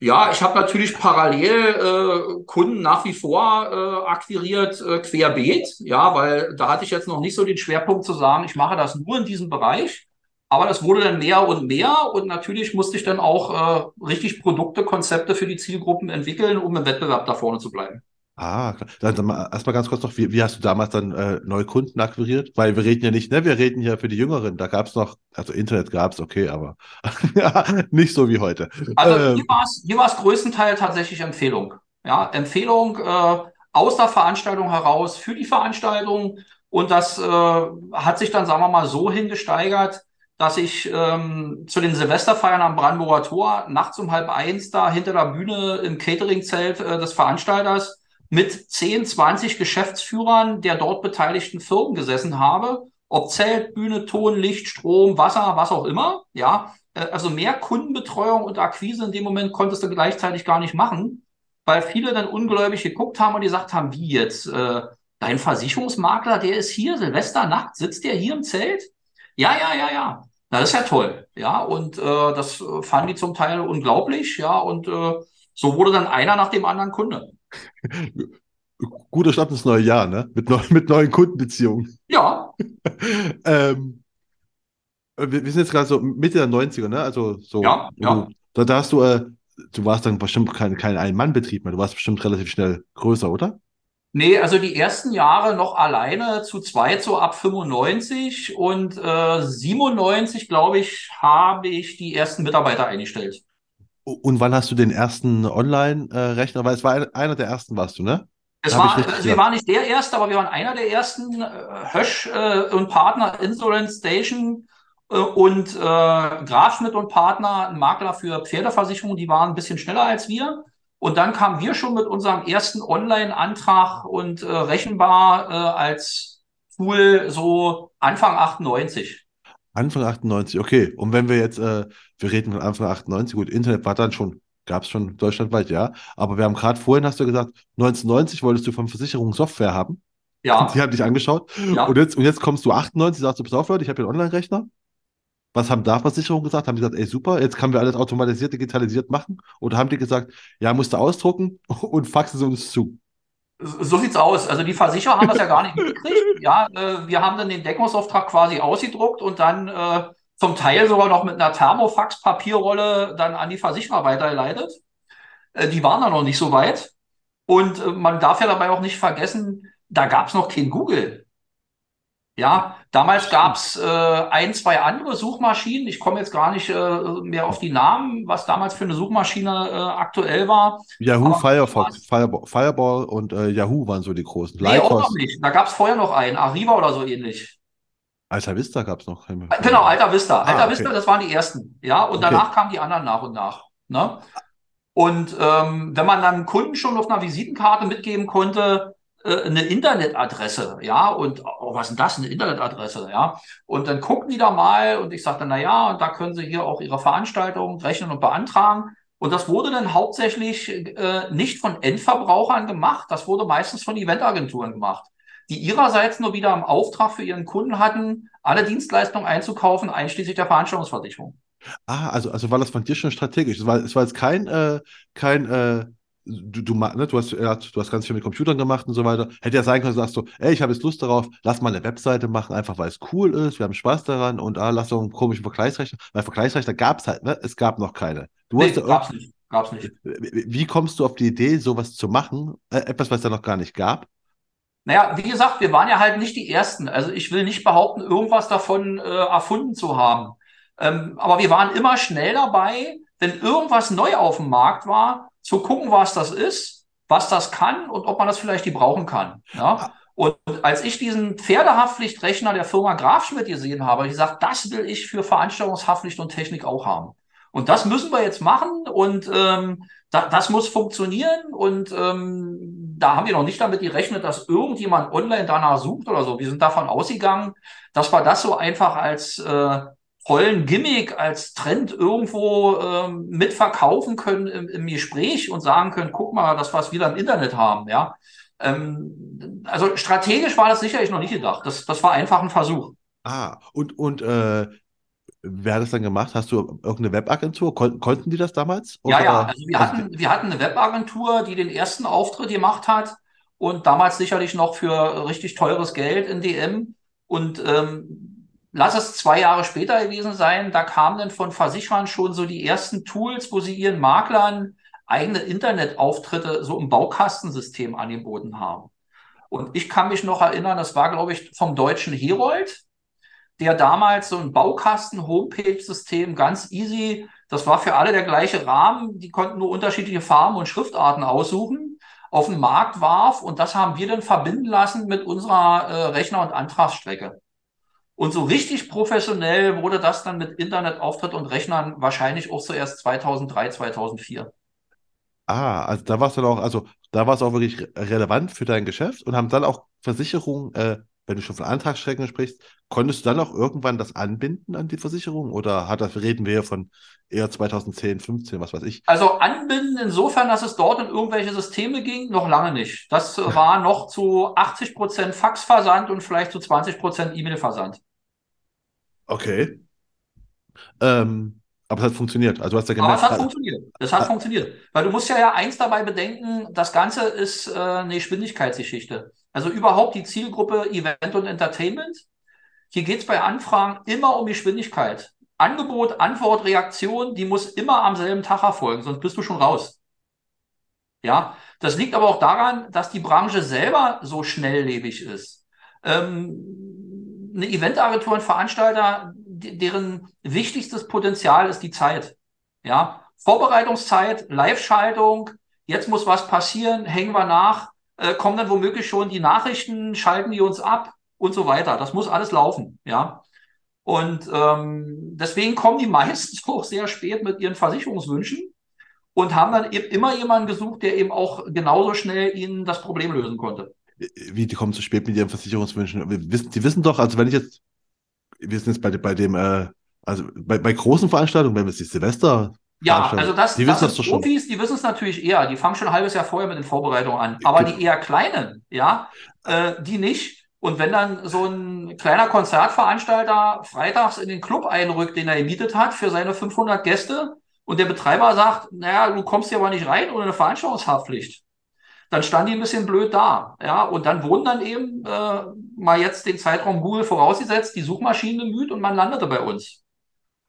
Ja, ich habe natürlich parallel äh, Kunden nach wie vor äh, akquiriert, äh, querbeet, ja, weil da hatte ich jetzt noch nicht so den Schwerpunkt zu sagen, ich mache das nur in diesem Bereich. Aber das wurde dann mehr und mehr und natürlich musste ich dann auch äh, richtig Produkte, Konzepte für die Zielgruppen entwickeln, um im Wettbewerb da vorne zu bleiben. Ah, klar. Dann, dann erstmal ganz kurz noch, wie, wie hast du damals dann äh, neue Kunden akquiriert? Weil wir reden ja nicht, ne, wir reden ja für die Jüngeren. Da gab es noch, also Internet gab es, okay, aber ja, nicht so wie heute. Also ähm, hier war es größtenteils tatsächlich Empfehlung. Ja, Empfehlung äh, aus der Veranstaltung heraus für die Veranstaltung. Und das äh, hat sich dann, sagen wir mal, so hingesteigert, dass ich ähm, zu den Silvesterfeiern am Brandenburger Tor nachts um halb eins da hinter der Bühne im Cateringzelt äh, des Veranstalters mit 10, 20 Geschäftsführern der dort beteiligten Firmen gesessen habe, ob Zelt, Bühne, Ton, Licht, Strom, Wasser, was auch immer, ja. Äh, also mehr Kundenbetreuung und Akquise in dem Moment konntest du gleichzeitig gar nicht machen, weil viele dann ungläubig geguckt haben und gesagt haben, wie jetzt, äh, dein Versicherungsmakler, der ist hier, Silvesternacht, sitzt der hier im Zelt? Ja, ja, ja, ja. Na, das ist ja toll. Ja, und äh, das fanden die zum Teil unglaublich, ja, und äh, so wurde dann einer nach dem anderen Kunde. Guter Start ins neue Jahr, ne? Mit, neu, mit neuen Kundenbeziehungen. Ja. ähm, wir, wir, sind jetzt gerade so Mitte der 90er, ne? Also so. Ja, ja. Da, da hast du, äh, du warst dann bestimmt kein, kein Ein-Mann-Betrieb mehr, du warst bestimmt relativ schnell größer, oder? Nee, also die ersten Jahre noch alleine zu zweit, so ab 95 und äh, 97, glaube ich, habe ich die ersten Mitarbeiter eingestellt. Und wann hast du den ersten Online-Rechner? Weil es war einer der ersten, warst du, ne? Es war, also wir waren nicht der erste, aber wir waren einer der ersten. Äh, Hösch äh, und Partner Insurance Station äh, und äh, Grafschmidt und Partner, ein Makler für Pferdeversicherungen, die waren ein bisschen schneller als wir. Und dann kamen wir schon mit unserem ersten Online-Antrag und äh, rechenbar äh, als Tool so Anfang 98. Anfang 98, okay. Und wenn wir jetzt, äh, wir reden von Anfang 98, gut, Internet war dann schon, gab es schon deutschlandweit, ja. Aber wir haben gerade vorhin, hast du gesagt, 1990 wolltest du von Versicherungen Software haben. Ja. Die haben dich angeschaut. Ja. Und, jetzt, und jetzt kommst du 98, sagst du, pass auf, Leute, ich habe hier einen Online-Rechner. Was haben da Versicherungen gesagt? Haben die gesagt, ey, super, jetzt können wir alles automatisiert, digitalisiert machen? Oder haben die gesagt, ja, musst du ausdrucken und faxen sie uns zu? So sieht's aus. Also die Versicherer haben das ja gar nicht mitgekriegt. Ja, äh, wir haben dann den Deckungsauftrag quasi ausgedruckt und dann äh, zum Teil sogar noch mit einer Thermofax-Papierrolle dann an die Versicherer weitergeleitet. Äh, die waren da noch nicht so weit. Und äh, man darf ja dabei auch nicht vergessen, da gab's noch kein Google. Ja, damals gab's äh, ein, zwei andere Suchmaschinen. Ich komme jetzt gar nicht äh, mehr auf die Namen, was damals für eine Suchmaschine äh, aktuell war. Yahoo, Firefox, Fireball, Fireball und äh, Yahoo waren so die großen. Nee, auch noch nicht. Da gab's vorher noch einen, Arriva oder so ähnlich. Alta Vista gab's noch. Genau, Alta Vista. Ah, Alta okay. Vista, das waren die ersten. Ja, und okay. danach kamen die anderen nach und nach. Ne? Und ähm, wenn man dann Kunden schon auf einer Visitenkarte mitgeben konnte, äh, eine Internetadresse, ja, und oh, was ist denn das, eine Internetadresse, ja, und dann gucken die da mal und ich sagte, na ja, und da können sie hier auch ihre Veranstaltung rechnen und beantragen. Und das wurde dann hauptsächlich äh, nicht von Endverbrauchern gemacht, das wurde meistens von Eventagenturen gemacht, die ihrerseits nur wieder im Auftrag für ihren Kunden hatten, alle Dienstleistungen einzukaufen, einschließlich der Veranstaltungsversicherung. Ah, also, also war das von dir schon strategisch. Es war, es war jetzt kein, äh, kein äh, du, du, ne, du, hast, ja, du hast ganz viel mit Computern gemacht und so weiter. Hätte ja sein können, sagst du, ey, ich habe jetzt Lust darauf, lass mal eine Webseite machen, einfach weil es cool ist, wir haben Spaß daran und ah, lass doch einen komischen Vergleichsrechner. Weil Vergleichsrechner gab es halt, ne? Es gab noch keine. Du nee, hast gab's nicht. Gab's nicht. Wie kommst du auf die Idee, sowas zu machen? Äh, etwas, was es da noch gar nicht gab? Naja, wie gesagt, wir waren ja halt nicht die Ersten. Also ich will nicht behaupten, irgendwas davon äh, erfunden zu haben. Ähm, aber wir waren immer schnell dabei, wenn irgendwas neu auf dem Markt war, zu gucken, was das ist, was das kann und ob man das vielleicht gebrauchen kann. Ja? Und als ich diesen Pferdehaftpflichtrechner der Firma Grafschmidt gesehen habe, habe ich gesagt, das will ich für Veranstaltungshaftpflicht und Technik auch haben. Und das müssen wir jetzt machen und ähm, da, das muss funktionieren. Und ähm, da haben wir noch nicht damit gerechnet, dass irgendjemand online danach sucht oder so. Wir sind davon ausgegangen, dass wir das so einfach als äh, tollen Gimmick als Trend irgendwo ähm, mitverkaufen können im, im, Gespräch und sagen können, guck mal, das, was wir da im Internet haben, ja. Ähm, also strategisch war das sicherlich noch nicht gedacht. Das, das war einfach ein Versuch. Ah, und, und äh, wer hat das dann gemacht? Hast du irgendeine Webagentur? Kon konnten die das damals? Oder? Ja, ja, also wir, hatten, wir hatten eine Webagentur, die den ersten Auftritt gemacht hat und damals sicherlich noch für richtig teures Geld in DM. Und ähm, lass es zwei Jahre später gewesen sein, da kamen dann von Versicherern schon so die ersten Tools, wo sie ihren Maklern eigene Internetauftritte so im Baukastensystem angeboten haben. Und ich kann mich noch erinnern, das war, glaube ich, vom deutschen Herold, der damals so ein Baukasten-Homepage-System ganz easy, das war für alle der gleiche Rahmen, die konnten nur unterschiedliche Farben und Schriftarten aussuchen, auf den Markt warf und das haben wir dann verbinden lassen mit unserer äh, Rechner- und Antragsstrecke. Und so richtig professionell wurde das dann mit Internetauftritt und Rechnern wahrscheinlich auch zuerst 2003, 2004. Ah, also da war es dann auch, also da war es auch wirklich relevant für dein Geschäft und haben dann auch Versicherungen, äh, wenn du schon von Antragsstrecken sprichst, konntest du dann auch irgendwann das anbinden an die Versicherung oder hat das, reden wir von eher 2010, 15, was weiß ich? Also anbinden insofern, dass es dort in irgendwelche Systeme ging, noch lange nicht. Das war noch zu 80 Prozent Faxversand und vielleicht zu 20 Prozent E-Mail-Versand. Okay. Ähm, aber es hat funktioniert. Also hast ja gemerkt, aber es hat funktioniert. Es hat ah. funktioniert. Weil du musst ja, ja eins dabei bedenken, das Ganze ist äh, eine Geschwindigkeitsgeschichte. Also überhaupt die Zielgruppe Event und Entertainment. Hier geht es bei Anfragen immer um Geschwindigkeit. Angebot, Antwort, Reaktion, die muss immer am selben Tag erfolgen, sonst bist du schon raus. Ja, das liegt aber auch daran, dass die Branche selber so schnelllebig ist. Ähm, eine Eventagentur und Veranstalter, deren wichtigstes Potenzial ist die Zeit. Ja, Vorbereitungszeit, Live-Schaltung, jetzt muss was passieren, hängen wir nach, äh, kommen dann womöglich schon die Nachrichten, schalten die uns ab und so weiter. Das muss alles laufen, ja. Und ähm, deswegen kommen die meistens auch sehr spät mit ihren Versicherungswünschen und haben dann eben immer jemanden gesucht, der eben auch genauso schnell ihnen das Problem lösen konnte wie die kommen zu spät mit ihren Versicherungswünschen. Wir wissen, die wissen doch, also wenn ich jetzt, wir sind jetzt bei, bei dem, äh, also bei, bei großen Veranstaltungen, wenn wir jetzt die Silvester ja, also das, die das sind Profis, die wissen es natürlich eher. Die fangen schon ein halbes Jahr vorher mit den Vorbereitungen an. Aber die eher kleinen, ja, äh, die nicht. Und wenn dann so ein kleiner Konzertveranstalter freitags in den Club einrückt, den er gemietet hat für seine 500 Gäste und der Betreiber sagt, naja, du kommst hier aber nicht rein ohne eine Veranstaltungshaftpflicht, dann standen die ein bisschen blöd da. Ja, und dann wurden dann eben äh, mal jetzt den Zeitraum Google vorausgesetzt, die Suchmaschinen bemüht und man landete bei uns.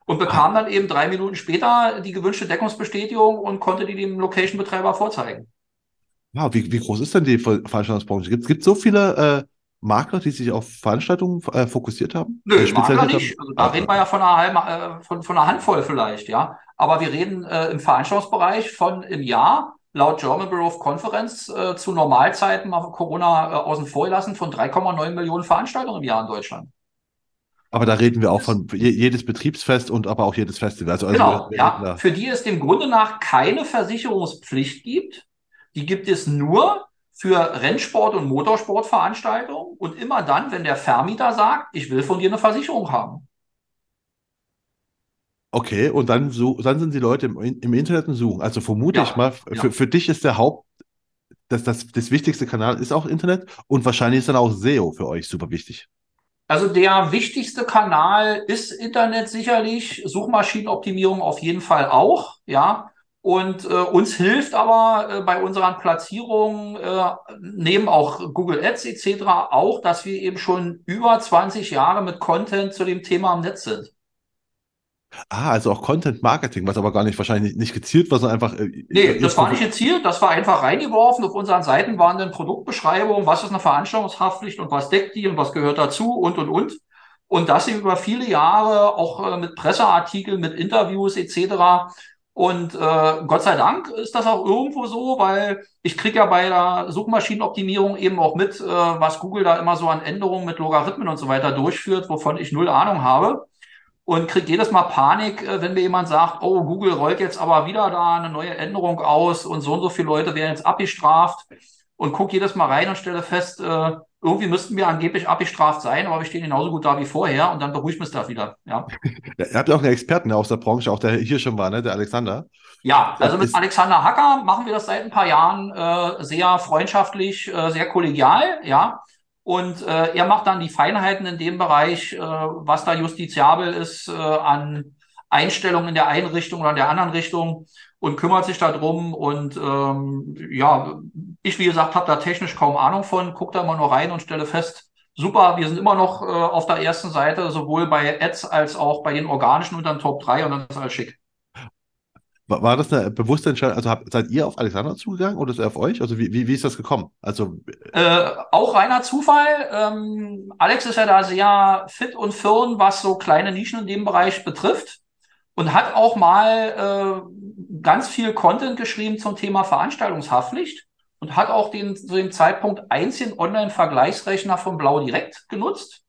Und bekam dann eben drei Minuten später die gewünschte Deckungsbestätigung und konnte die dem Location-Betreiber vorzeigen. Wow, wie, wie groß ist denn die Veranstaltungsbranche? Gibt es so viele äh, Makler, die sich auf Veranstaltungen äh, fokussiert haben? Nö, äh, Makler nicht. Also da ah, reden wir ja von einer, halben, äh, von, von einer Handvoll vielleicht, ja. Aber wir reden äh, im Veranstaltungsbereich von im Jahr laut German Bureau of Conference äh, zu Normalzeiten mal Corona äh, außen vor gelassen von 3,9 Millionen Veranstaltungen im Jahr in Deutschland. Aber da reden wir auch von jedes Betriebsfest und aber auch jedes Festival. Also, also genau, ja, für die es dem Grunde nach keine Versicherungspflicht gibt. Die gibt es nur für Rennsport- und Motorsportveranstaltungen und immer dann, wenn der Vermieter sagt, ich will von dir eine Versicherung haben. Okay, und dann, so, dann sind die Leute im, im Internet und suchen. Also vermute ja, ich mal, ja. für, für dich ist der Haupt, das, das, das wichtigste Kanal ist auch Internet und wahrscheinlich ist dann auch SEO für euch super wichtig. Also der wichtigste Kanal ist Internet sicherlich, Suchmaschinenoptimierung auf jeden Fall auch, ja. Und äh, uns hilft aber äh, bei unseren Platzierungen äh, neben auch Google Ads etc. auch, dass wir eben schon über 20 Jahre mit Content zu dem Thema im Netz sind. Ah, also auch Content Marketing, was aber gar nicht wahrscheinlich nicht gezielt war, sondern einfach. Äh, nee, das war nicht gezielt, das war einfach reingeworfen. Auf unseren Seiten waren dann Produktbeschreibungen, was ist eine Veranstaltungshaftpflicht und was deckt die und was gehört dazu und und und. Und das über viele Jahre auch äh, mit Presseartikeln, mit Interviews etc. Und äh, Gott sei Dank ist das auch irgendwo so, weil ich kriege ja bei der Suchmaschinenoptimierung eben auch mit, äh, was Google da immer so an Änderungen mit Logarithmen und so weiter durchführt, wovon ich null Ahnung habe und kriegt jedes Mal Panik, äh, wenn mir jemand sagt, oh, Google rollt jetzt aber wieder da eine neue Änderung aus und so und so viele Leute werden jetzt abgestraft und gucke jedes Mal rein und stelle fest, äh, irgendwie müssten wir angeblich abgestraft sein, aber wir stehen genauso gut da wie vorher und dann beruhigt mich das wieder. Ja. ja ihr habt ja auch einen Experten aus der Branche, auch der hier schon war, ne? der Alexander. Ja, also mit Alexander Hacker machen wir das seit ein paar Jahren äh, sehr freundschaftlich, äh, sehr kollegial, ja. Und äh, er macht dann die Feinheiten in dem Bereich, äh, was da justiziabel ist äh, an Einstellungen in der einen Richtung oder in der anderen Richtung und kümmert sich darum. Und ähm, ja, ich, wie gesagt, habe da technisch kaum Ahnung von, gucke da immer nur rein und stelle fest, super, wir sind immer noch äh, auf der ersten Seite, sowohl bei Ads als auch bei den organischen unter den Top 3 und dann ist alles schick. War, war das eine bewusste Entscheidung? Also habt, seid ihr auf Alexander zugegangen oder ist er auf euch? Also wie, wie, wie ist das gekommen? Also äh, auch reiner Zufall. Ähm, Alex ist ja da sehr fit und firm, was so kleine Nischen in dem Bereich betrifft und hat auch mal äh, ganz viel Content geschrieben zum Thema Veranstaltungshaftpflicht und hat auch den zu dem Zeitpunkt einzigen Online-Vergleichsrechner von Blau direkt genutzt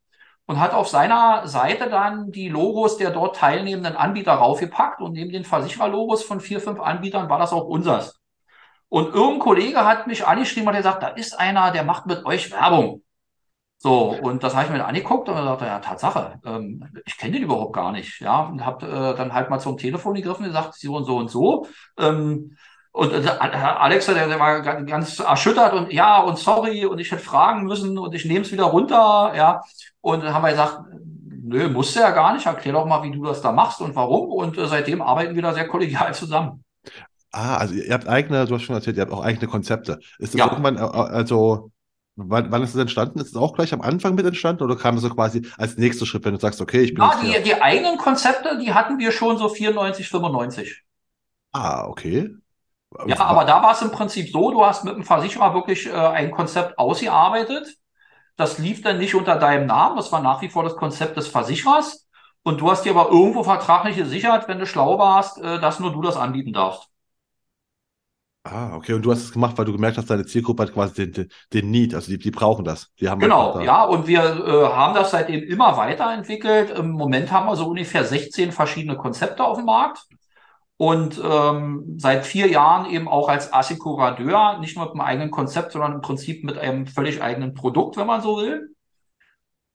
und hat auf seiner Seite dann die Logos der dort teilnehmenden Anbieter raufgepackt und neben den Versichererlogos von vier, fünf Anbietern war das auch unseres. Und irgendein Kollege hat mich angeschrieben und gesagt, da ist einer, der macht mit euch Werbung. So, und das habe ich mir angeguckt und gesagt, ja, Tatsache, ähm, ich kenne den überhaupt gar nicht. Ja, und habe äh, dann halt mal zum Telefon gegriffen und gesagt, so und so und so. Ähm, und äh, Alex, der, der war ganz erschüttert und ja, und sorry, und ich hätte fragen müssen und ich nehme es wieder runter, ja. Und dann haben wir gesagt, nö, musst du ja gar nicht, erklär doch mal, wie du das da machst und warum. Und äh, seitdem arbeiten wir da sehr kollegial zusammen. Ah, also ihr habt eigene, du hast schon erzählt, ihr habt auch eigene Konzepte. Ist das ja. irgendwann, äh, also Wann, wann ist das entstanden? Ist es auch gleich am Anfang mit entstanden oder kam das so quasi als nächster Schritt, wenn du sagst, okay, ich bin. Ja, die, die eigenen Konzepte, die hatten wir schon so 94, 95. Ah, okay. Ja, aber da war es im Prinzip so, du hast mit dem Versicherer wirklich äh, ein Konzept ausgearbeitet. Das lief dann nicht unter deinem Namen, das war nach wie vor das Konzept des Versicherers. Und du hast dir aber irgendwo vertraglich gesichert, wenn du schlau warst, äh, dass nur du das anbieten darfst. Ah, okay. Und du hast es gemacht, weil du gemerkt hast, deine Zielgruppe hat quasi den, den Need, also die, die brauchen das. Die haben genau, da. ja. Und wir äh, haben das seitdem immer weiterentwickelt. Im Moment haben wir so ungefähr 16 verschiedene Konzepte auf dem Markt und ähm, seit vier Jahren eben auch als Assekurateur, nicht nur mit einem eigenen Konzept, sondern im Prinzip mit einem völlig eigenen Produkt, wenn man so will.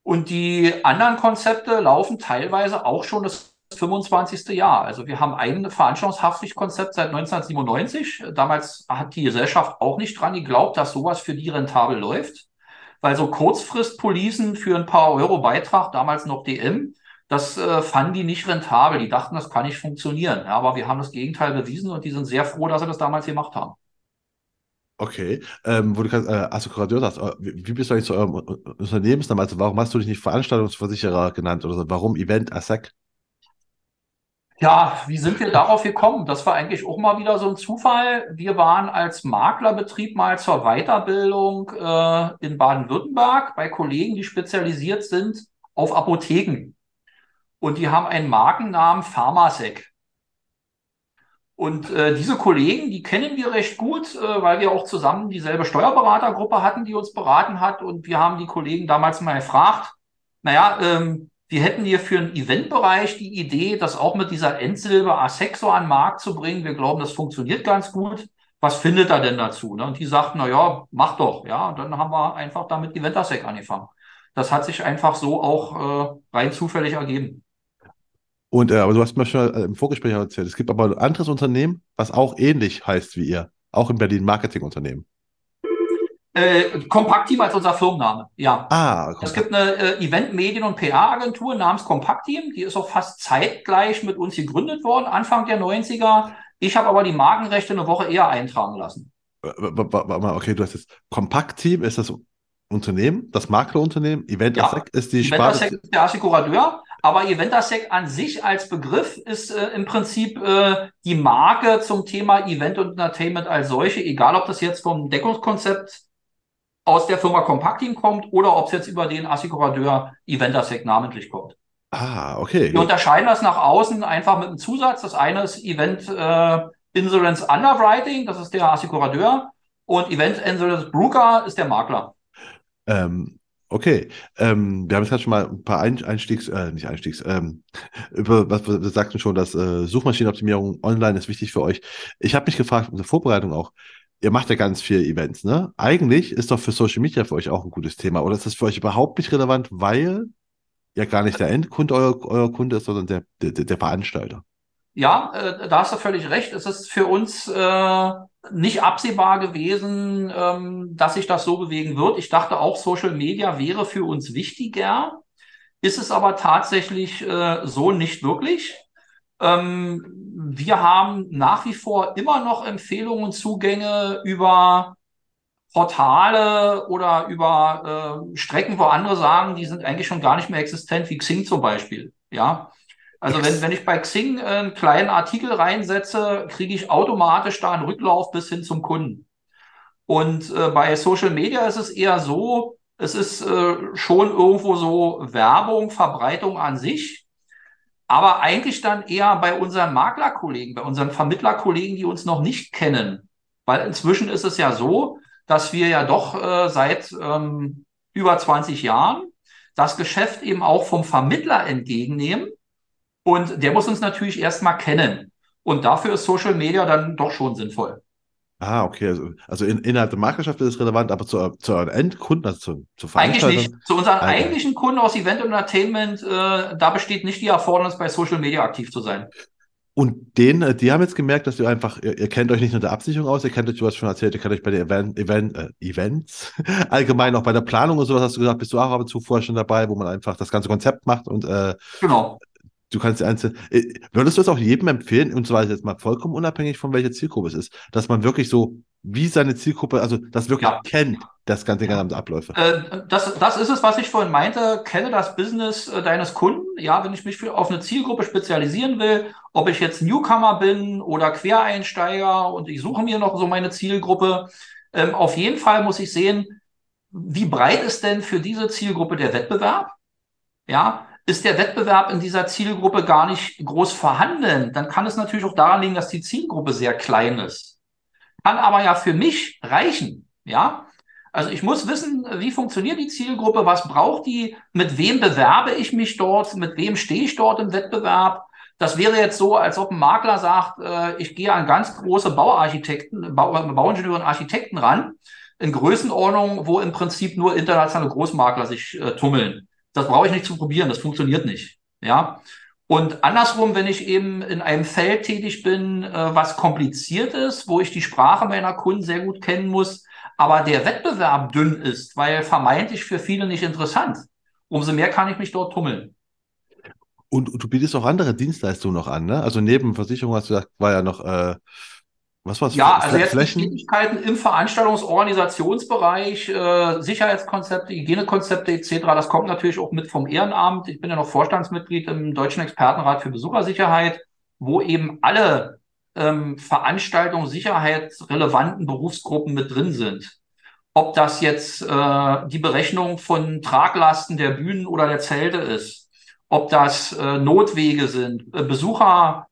Und die anderen Konzepte laufen teilweise auch schon das 25. Jahr. Also wir haben ein Veranstaltungshaftpflichtkonzept seit 1997. Damals hat die Gesellschaft auch nicht dran geglaubt, dass sowas für die rentabel läuft, weil so Kurzfristpolicen für ein paar Euro Beitrag, damals noch DM, das äh, fanden die nicht rentabel. Die dachten, das kann nicht funktionieren. Ja, aber wir haben das Gegenteil bewiesen und die sind sehr froh, dass sie das damals gemacht haben. Okay, ähm, wo du gerade äh, Assekurateur sagst, äh, wie, bist du eigentlich zu eurem U- Unternehmensnamen? Also warum hast du dich nicht Veranstaltungsversicherer genannt oder so? Warum Event Assec? Ja, wie sind wir darauf gekommen? Das war eigentlich auch mal wieder so ein Zufall. Wir waren als Maklerbetrieb mal zur Weiterbildung äh, in Baden-Württemberg bei Kollegen, die spezialisiert sind auf Apotheken. Und die haben einen Markennamen Pharmasec. Und äh, diese Kollegen, die kennen wir recht gut, äh, weil wir auch zusammen dieselbe Steuerberatergruppe hatten, die uns beraten hat. Und wir haben die Kollegen damals mal gefragt, naja, ähm, wir hätten hier für den Eventbereich die Idee, das auch mit dieser Endsilbe Asexo an den Markt zu bringen. Wir glauben, das funktioniert ganz gut. Was findet er denn dazu? Ne? Und die sagten, na ja, mach doch. Ja, und dann haben wir einfach damit Eventasec angefangen. Das hat sich einfach so auch äh, rein zufällig ergeben. Und äh, aber du hast mir schon äh, im Vorgespräch erzählt, es gibt aber ein anderes Unternehmen, was auch ähnlich heißt wie ihr, auch in Berlin Marketingunternehmen. Äh, Kompakt-Team als unser Firmenname, ja. Ah, Es Kontakt. gibt eine äh, Event-, Medien- und PR-Agentur namens Kompakt-Team, die ist auch fast zeitgleich mit uns gegründet worden, Anfang der 90er. Ich habe aber die Markenrechte eine Woche eher eintragen lassen. Warte mal, okay, du hast jetzt Kompakt-Team ist das Unternehmen, das Maklerunternehmen, Event Ja, ist die Sparte. Eventasec ist der Assekurateur, aber Eventasec an sich als Begriff ist äh, im Prinzip äh, die Marke zum Thema Event und Entertainment als solche, egal ob das jetzt vom Deckungskonzept aus der Firma Team kommt oder ob es jetzt über den Assekurateur Eventasec namentlich kommt. Ah, okay. Wir unterscheiden das nach außen einfach mit einem Zusatz. Das eine ist Event äh, Insurance Underwriting, das ist der Assekurateur. Und Event Insurance Broker ist der Makler. Ähm, okay. Ähm, wir haben jetzt gerade schon mal ein paar Ein Einstiegs, äh, nicht Einstiegs, ähm, über was wir sagten schon, dass äh, Suchmaschinenoptimierung online ist wichtig für euch. Ich habe mich gefragt, in der Vorbereitung auch, ihr macht ja ganz viele Events, ne? Eigentlich ist doch für Social Media für euch auch ein gutes Thema. Oder ist das für euch überhaupt nicht relevant, weil ja gar nicht der Endkunde euer, euer Kunde ist, sondern der, der, der Veranstalter? Ja, äh, da hast du völlig recht. Es ist für uns äh, nicht absehbar gewesen, ähm, dass sich das so bewegen wird. Ich dachte auch, Social Media wäre für uns wichtiger. Ist es aber tatsächlich äh, so nicht wirklich. Ähm, wir haben nach wie vor immer noch Empfehlungen und Zugänge über Portale oder über äh, Strecken, wo andere sagen, die sind eigentlich schon gar nicht mehr existent, wie Xing zum Beispiel. Ja. Also wenn, wenn ich bei Xing einen kleinen Artikel reinsetze, kriege ich automatisch da einen Rücklauf bis hin zum Kunden. Und äh, bei Social Media ist es eher so, es ist äh, schon irgendwo so Werbung, Verbreitung an sich, aber eigentlich dann eher bei unseren Maklerkollegen, bei unseren Vermittlerkollegen, die uns noch nicht kennen. Weil inzwischen ist es ja so, dass wir ja doch äh, seit ähm, über 20 Jahren das Geschäft eben auch vom Vermittler entgegennehmen. Und der muss uns natürlich erstmal kennen. Und dafür ist Social Media dann doch schon sinnvoll. Ah, okay. Also, also in, innerhalb der Marktwirtschaft ist es relevant, aber zu, zu euren Endkunden, also zu, zu Eigentlich nicht. Zu unseren Ah, ja. eigentlichen Kunden aus Event und Entertainment, äh, da besteht nicht die Erfordernis, bei Social Media aktiv zu sein. Und den, äh, die haben jetzt gemerkt, dass ihr einfach, ihr, ihr kennt euch nicht nur der Absicherung aus, ihr kennt euch, du hast schon erzählt, ihr kennt euch bei den Event, Event, äh, Events, allgemein auch bei der Planung und sowas, hast du gesagt, bist du auch ab und zu vorher schon dabei, wo man einfach das ganze Konzept macht und äh, Genau. Du kannst die einzelnen. Äh, würdest du es auch jedem empfehlen, und zwar jetzt mal vollkommen unabhängig von welcher Zielgruppe es ist, dass man wirklich so wie seine Zielgruppe, also das wirklich Ja. kennt, das ganze ganze Abläufe. Äh, das, das ist es, was ich vorhin meinte. Kenne das Business äh, deines Kunden. Ja, wenn ich mich für, auf eine Zielgruppe spezialisieren will, ob ich jetzt Newcomer bin oder Quereinsteiger und ich suche mir noch so meine Zielgruppe. Ähm, auf jeden Fall muss ich sehen, wie breit ist denn für diese Zielgruppe der Wettbewerb? Ja, ist der Wettbewerb in dieser Zielgruppe gar nicht groß vorhanden, dann kann es natürlich auch daran liegen, dass die Zielgruppe sehr klein ist. Kann aber ja für mich reichen. Ja, also ich muss wissen, wie funktioniert die Zielgruppe, was braucht die, mit wem bewerbe ich mich dort, mit wem stehe ich dort im Wettbewerb. Das wäre jetzt so, als ob ein Makler sagt, äh, ich gehe an ganz große Bauarchitekten, Bau, Bauingenieure und Architekten ran, in Größenordnung, wo im Prinzip nur internationale Großmakler sich äh, tummeln. Das brauche ich nicht zu probieren, das funktioniert nicht. Ja. Und andersrum, wenn ich eben in einem Feld tätig bin, äh, was kompliziert ist, wo ich die Sprache meiner Kunden sehr gut kennen muss, aber der Wettbewerb dünn ist, weil vermeintlich für viele nicht interessant, umso mehr kann ich mich dort tummeln. Und du bietest auch andere Dienstleistungen noch an, ne? Also neben Versicherung hast du gesagt, war ja noch äh, Was war's? Ja, Fl- also jetzt Flächen? Tätigkeiten im Veranstaltungsorganisationsbereich, äh, Sicherheitskonzepte, Hygienekonzepte etc., das kommt natürlich auch mit vom Ehrenamt. Ich bin ja noch Vorstandsmitglied im Deutschen Expertenrat für Besuchersicherheit, wo eben alle ähm, Veranstaltungen sicherheitsrelevanten Berufsgruppen mit drin sind. Ob das jetzt äh, die Berechnung von Traglasten der Bühnen oder der Zelte ist, ob das äh, Notwege sind, äh, Besucher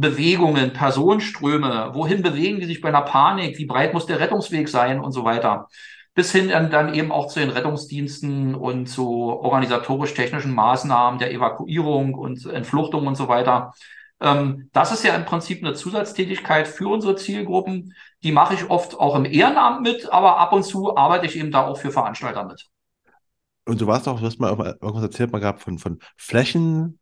Bewegungen, Personenströme, wohin bewegen die sich bei einer Panik, wie breit muss der Rettungsweg sein und so weiter. Bis hin dann, eben auch zu den Rettungsdiensten und zu organisatorisch-technischen Maßnahmen der Evakuierung und Entfluchtung und so weiter. Ähm, das ist ja im Prinzip eine Zusatztätigkeit für unsere Zielgruppen. Die mache ich oft auch im Ehrenamt mit, aber ab und zu arbeite ich eben da auch für Veranstalter mit. Und du warst auch, du hast mal irgendwas erzählt mal gehabt von, von Flächen,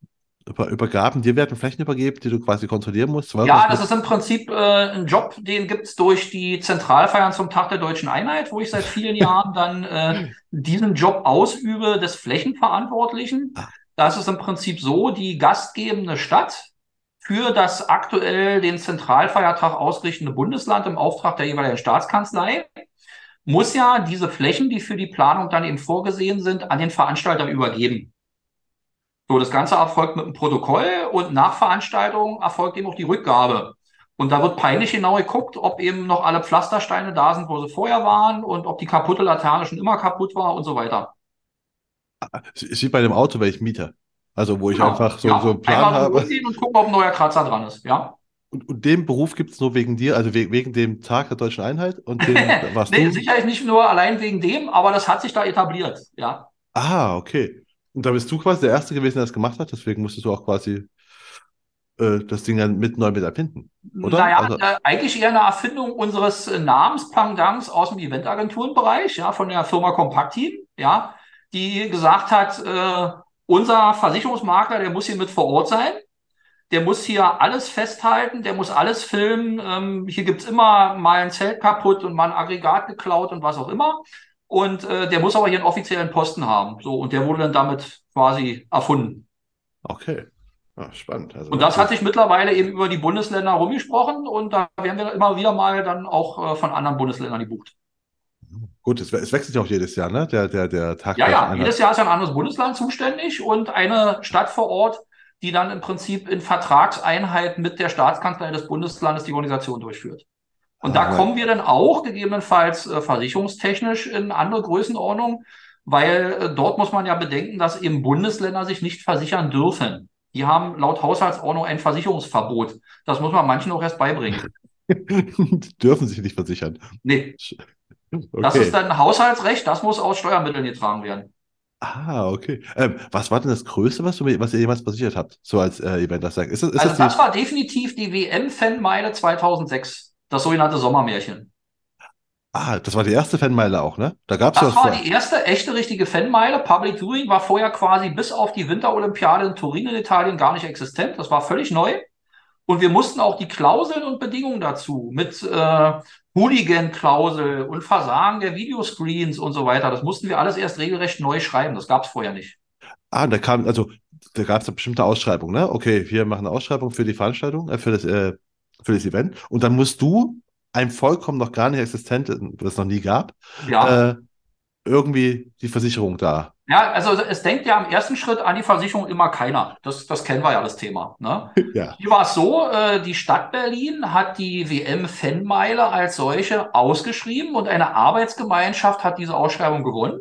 über, Übergaben, dir werden Flächen übergeben, die du quasi kontrollieren musst. Ja, das ist im Prinzip äh, ein Job, den gibt's durch die Zentralfeiern zum Tag der Deutschen Einheit, wo ich seit vielen Jahren dann äh, diesen Job ausübe des Flächenverantwortlichen. Ah. Das ist im Prinzip so, die gastgebende Stadt für das aktuell den Zentralfeiertag ausrichtende Bundesland im Auftrag der jeweiligen Staatskanzlei muss ja diese Flächen, die für die Planung dann eben vorgesehen sind, an den Veranstalter übergeben. So, das Ganze erfolgt mit einem Protokoll und nach Veranstaltung erfolgt eben auch die Rückgabe. Und da wird peinlich genau geguckt, ob eben noch alle Pflastersteine da sind, wo sie vorher waren und ob die kaputte Laterne schon immer kaputt war und so weiter. ist wie bei dem Auto, weil ich miete. Also wo ich Genau. einfach so, Ja, so einen Plan einmal habe. und gucken, ob ein neuer Kratzer dran ist. Ja. Und, und den Beruf gibt es nur wegen dir, also we wegen dem Tag der Deutschen Einheit und den warst Nee, du. sicherlich nicht nur allein wegen dem, aber das hat sich da etabliert. Ja. Ah, okay. Und da bist du quasi der Erste gewesen, der das gemacht hat, deswegen musstest du auch quasi äh, das Ding dann mit neu mit erfinden, oder? Naja, Also- äh, eigentlich eher eine Erfindung unseres äh, Namenspendants aus dem Eventagenturenbereich, ja, von der Firma Compact Team, ja, die gesagt hat, äh, unser Versicherungsmakler, der muss hier mit vor Ort sein. Der muss hier alles festhalten, der muss alles filmen. Ähm, hier gibt's immer mal ein Zelt kaputt und mal ein Aggregat geklaut und was auch immer. Und äh, der muss aber hier einen offiziellen Posten haben. So, und der wurde dann damit quasi erfunden. Okay. Ah, spannend. Also Und das hat sich mittlerweile eben über die Bundesländer rumgesprochen und da werden wir immer wieder mal dann auch äh, von anderen Bundesländern gebucht. Gut, es, es wechselt ja auch jedes Jahr, ne? Der, der, der Tag Ja, ja, jedes Jahr ist ja ein anderes Bundesland zuständig und eine Stadt vor Ort, die dann im Prinzip in Vertragseinheit mit der Staatskanzlei des Bundeslandes die Organisation durchführt. Und da Ah, kommen wir dann auch gegebenenfalls äh, versicherungstechnisch in andere Größenordnung, weil äh, dort muss man ja bedenken, dass eben Bundesländer sich nicht versichern dürfen. Die haben laut Haushaltsordnung ein Versicherungsverbot. Das muss man manchen auch erst beibringen. Dürfen sich nicht versichern. Nee, das Okay. ist dann Haushaltsrecht, das muss aus Steuermitteln getragen werden. Ah, okay. Ähm, was war denn das Größte, was, du, was ihr jemals versichert habt? So als äh, Event das sagt. Ist das, ist Also das das war definitiv die WM-Fanmeile 2006, das sogenannte Sommermärchen. ah, das war die erste Fanmeile auch, ne? Da gab es ja Das war vor. die erste echte richtige Fanmeile. Public Viewing war vorher quasi bis auf die Winterolympiade in Turin in Italien gar nicht existent. Das war völlig neu. Und wir mussten auch die Klauseln und Bedingungen dazu mit äh, Hooligan-Klausel und Versagen der Videoscreens und so weiter. Das mussten wir alles erst regelrecht neu schreiben. Das gab es vorher nicht. Ah, da kam, also da gab es eine bestimmte Ausschreibung, ne? Okay, wir machen eine Ausschreibung für die Veranstaltung, äh, für das, äh, für das Event. Und dann musst du einem vollkommen noch gar nicht existenten, das es noch nie gab, Ja. äh, irgendwie die Versicherung da. Ja, also es denkt ja im ersten Schritt an die Versicherung immer keiner. Das, das kennen wir ja, das Thema. Ne? Ja. Hier war es so, äh, die Stadt Berlin hat die WM-Fanmeile als solche ausgeschrieben und eine Arbeitsgemeinschaft hat diese Ausschreibung gewonnen.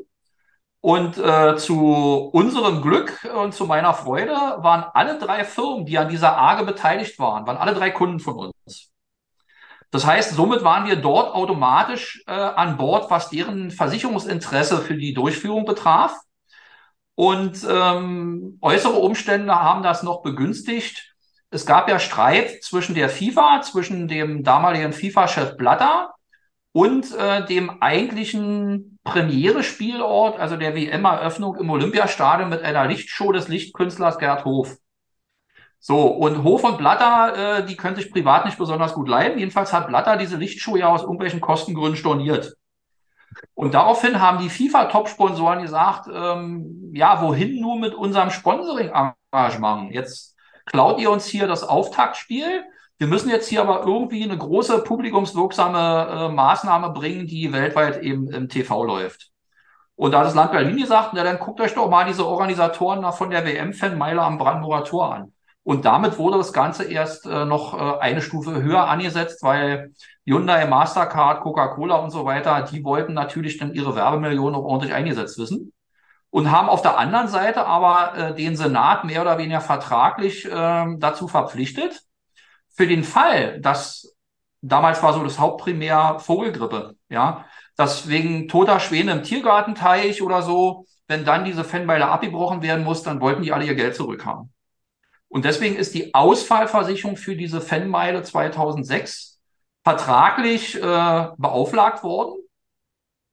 Und äh, zu unserem Glück und zu meiner Freude waren alle drei Firmen, die an dieser AGE beteiligt waren, waren alle drei Kunden von uns. Das heißt, somit waren wir dort automatisch äh, an Bord, was deren Versicherungsinteresse für die Durchführung betraf. Und ähm, äußere Umstände haben das noch begünstigt. Es gab ja Streit zwischen der FIFA, zwischen dem damaligen FIFA-Chef Blatter und äh, dem eigentlichen Premiere-Spielort, also der WM-Eröffnung im Olympiastadion mit einer Lichtshow des Lichtkünstlers Gerd Hof. So, und Hof und Blatter, äh, die können sich privat nicht besonders gut leiden. Jedenfalls hat Blatter diese Lichtshow ja aus irgendwelchen Kostengründen storniert. Und daraufhin haben die FIFA-Top-Sponsoren gesagt, ähm, ja, wohin nur mit unserem Sponsoring-Engagement? Jetzt klaut ihr uns hier das Auftaktspiel Wir müssen jetzt hier aber irgendwie eine große publikumswirksame äh, Maßnahme bringen, die weltweit eben im TV läuft. Und da hat das Land Berlin gesagt, na dann guckt euch doch mal diese Organisatoren von der WM-Fanmeile am Brandenburger Tor an. Und damit wurde das Ganze erst äh, noch äh, eine Stufe höher angesetzt, weil Hyundai, Mastercard, Coca-Cola und so weiter, die wollten natürlich dann ihre Werbemillionen auch ordentlich eingesetzt wissen und haben auf der anderen Seite aber äh, den Senat mehr oder weniger vertraglich äh, dazu verpflichtet, für den Fall, dass damals war so das Hauptprimär Vogelgrippe, ja, dass wegen toter Schwäne im Tiergartenteich oder so, wenn dann diese Fanmeile abgebrochen werden muss, dann wollten die alle ihr Geld zurückhaben. Und deswegen ist die Ausfallversicherung für diese Fanmeile 2006 vertraglich äh, beauflagt worden.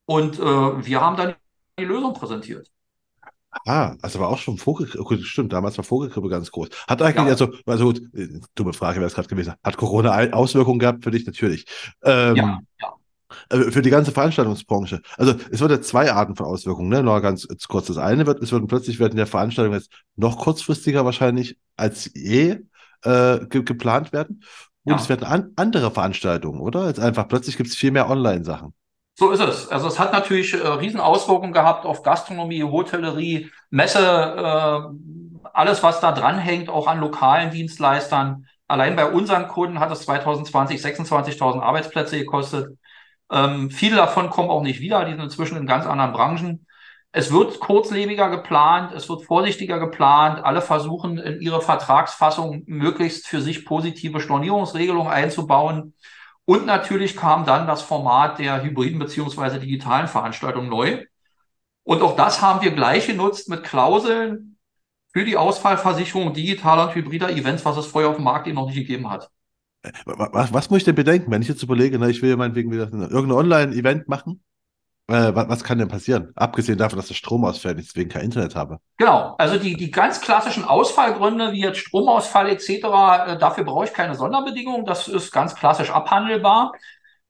Und äh, wir haben dann die Lösung präsentiert. Ah, also war auch schon Vogelgrippe, stimmt, damals war Vogelgrippe ganz groß. Hat eigentlich, ja. also, also gut, äh, dumme Frage wäre es gerade gewesen. Hat Corona Auswirkungen gehabt für dich? Natürlich. Ähm, ja, ja. Äh, für die ganze Veranstaltungsbranche. Also es wird ja zwei Arten von Auswirkungen, ne? Nur ganz kurz. Das eine wird, es wird plötzlich werden ja Veranstaltungen jetzt noch kurzfristiger wahrscheinlich als je äh, ge geplant werden. Und ja. es werden an andere Veranstaltungen, oder? Jetzt einfach plötzlich gibt es viel mehr Online-Sachen. So ist es. Also es hat natürlich äh, Riesenauswirkungen gehabt auf Gastronomie, Hotellerie, Messe, äh, alles, was da dranhängt, auch an lokalen Dienstleistern. Allein bei unseren Kunden hat es 2020 26.000 Arbeitsplätze gekostet. Ähm, viele davon kommen auch nicht wieder, die sind inzwischen in ganz anderen Branchen. Es wird kurzlebiger geplant, es wird vorsichtiger geplant. Alle versuchen in ihre Vertragsfassung möglichst für sich positive Stornierungsregelungen einzubauen. Und natürlich kam dann das Format der hybriden beziehungsweise digitalen Veranstaltung neu. Und auch das haben wir gleich genutzt mit Klauseln für die Ausfallversicherung digitaler und hybrider Events, was es vorher auf dem Markt eben noch nicht gegeben hat. Was, was muss ich denn bedenken, wenn ich jetzt überlege, na, ich will ja meinetwegen wieder irgendein Online-Event machen? Äh, was, was, kann denn passieren? Abgesehen davon, dass der Strom ausfällt, ich deswegen kein Internet habe. Genau, also die, die ganz klassischen Ausfallgründe, wie jetzt Stromausfall etc., äh, dafür brauche ich keine Sonderbedingungen. Das ist ganz klassisch abhandelbar.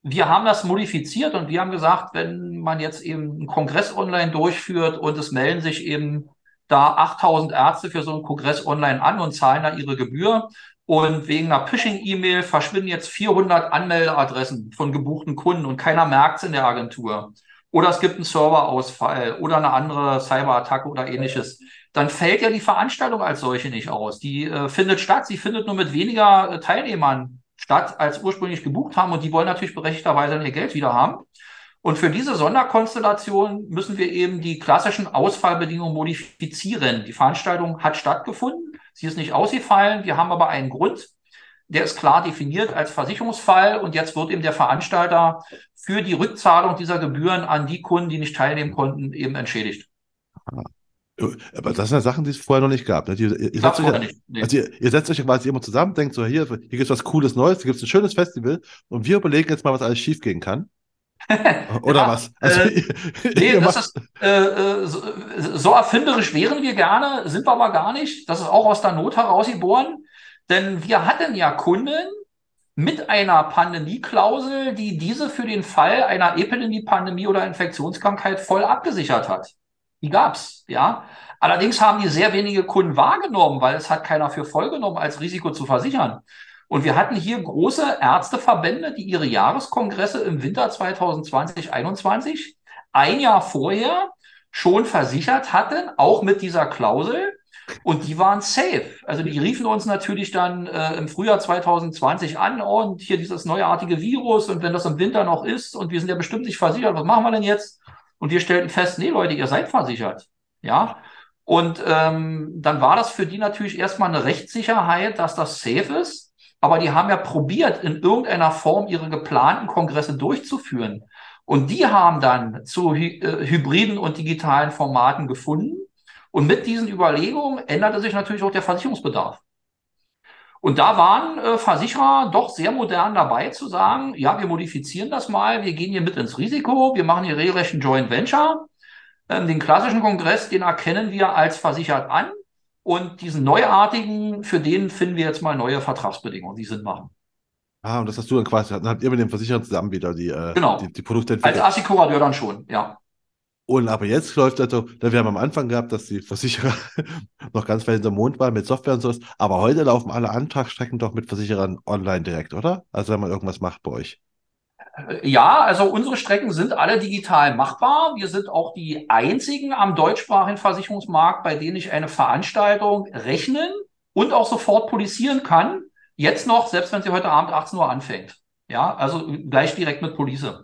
Wir haben das modifiziert und wir haben gesagt, wenn man jetzt eben einen Kongress online durchführt und es melden sich eben da 8000 Ärzte für so einen Kongress online an und zahlen da ihre Gebühr, und wegen einer Phishing-E-Mail verschwinden jetzt 400 Anmeldeadressen von gebuchten Kunden und keiner merkt es in der Agentur. Oder es gibt einen Serverausfall oder eine andere Cyberattacke oder ähnliches. Dann fällt ja die Veranstaltung als solche nicht aus. Die äh, findet statt. Sie findet nur mit weniger äh, Teilnehmern statt, als ursprünglich gebucht haben. Und die wollen natürlich berechtigterweise ihr Geld wieder haben. Und für diese Sonderkonstellation müssen wir eben die klassischen Ausfallbedingungen modifizieren. Die Veranstaltung hat stattgefunden. Sie ist nicht ausgefallen. Wir haben aber einen Grund. Der ist klar definiert als Versicherungsfall und jetzt wird eben der Veranstalter für die Rückzahlung dieser Gebühren an die Kunden, die nicht teilnehmen konnten, eben entschädigt. Aber das sind ja Sachen, die es vorher noch nicht gab. Ne? Ihr, ihr, setzt euch, nicht, nee. also ihr, ihr, setzt euch quasi immer zusammen, denkt so, hier, hier gibt es was Cooles Neues, hier gibt es ein schönes Festival und wir überlegen jetzt mal, was alles schiefgehen kann. Oder ja, was? Also, äh, nee, das ist, äh, äh, so, so, erfinderisch wären wir gerne, sind wir aber gar nicht. Das ist auch aus der Not herausgeboren. Denn wir hatten ja Kunden mit einer Pandemieklausel, die diese für den Fall einer Epidemie, Pandemie oder Infektionskrankheit voll abgesichert hat. Die gab's, ja. Allerdings haben die sehr wenige Kunden wahrgenommen, weil es hat keiner für voll genommen, als Risiko zu versichern. Und wir hatten hier große Ärzteverbände, die ihre Jahreskongresse im Winter 2020, 2021 ein Jahr vorher schon versichert hatten, auch mit dieser Klausel. Und die waren safe. Also die riefen uns natürlich dann äh, im Frühjahr 2020 an oh, und hier dieses neuartige Virus und wenn das im Winter noch ist und wir sind ja bestimmt nicht versichert, was machen wir denn jetzt? Und wir stellten fest, nee Leute, ihr seid versichert. Ja. Und ähm, dann war das für die natürlich erstmal eine Rechtssicherheit, dass das safe ist. Aber die haben ja probiert, in irgendeiner Form ihre geplanten Kongresse durchzuführen. Und die haben dann zu hy äh, hybriden und digitalen Formaten gefunden. Und mit diesen Überlegungen änderte sich natürlich auch der Versicherungsbedarf. Und da waren äh, Versicherer doch sehr modern dabei zu sagen, ja, wir modifizieren das mal, wir gehen hier mit ins Risiko, wir machen hier regelrecht ein Joint Venture. Ähm, den klassischen Kongress, den erkennen wir als versichert an. Und diesen neuartigen, für den finden wir jetzt mal neue Vertragsbedingungen, die Sinn machen. Ah, und das hast du dann quasi, dann habt ihr mit dem Versicherer zusammen wieder die, äh, genau. die, die Produkte entwickelt. Als Assikurateur dann schon, ja. Und aber jetzt läuft also, da wir haben am Anfang gehabt, dass die Versicherer noch ganz weit hinter Mond waren mit Software und sowas. Aber heute laufen alle Antragsstrecken doch mit Versicherern online direkt, oder? Also wenn man irgendwas macht bei euch. Ja, also unsere Strecken sind alle digital machbar. Wir sind auch die einzigen am deutschsprachigen Versicherungsmarkt, bei denen ich eine Veranstaltung rechnen und auch sofort polisieren kann. Jetzt noch, selbst wenn sie heute Abend 18 Uhr anfängt. Ja, also gleich direkt mit Police.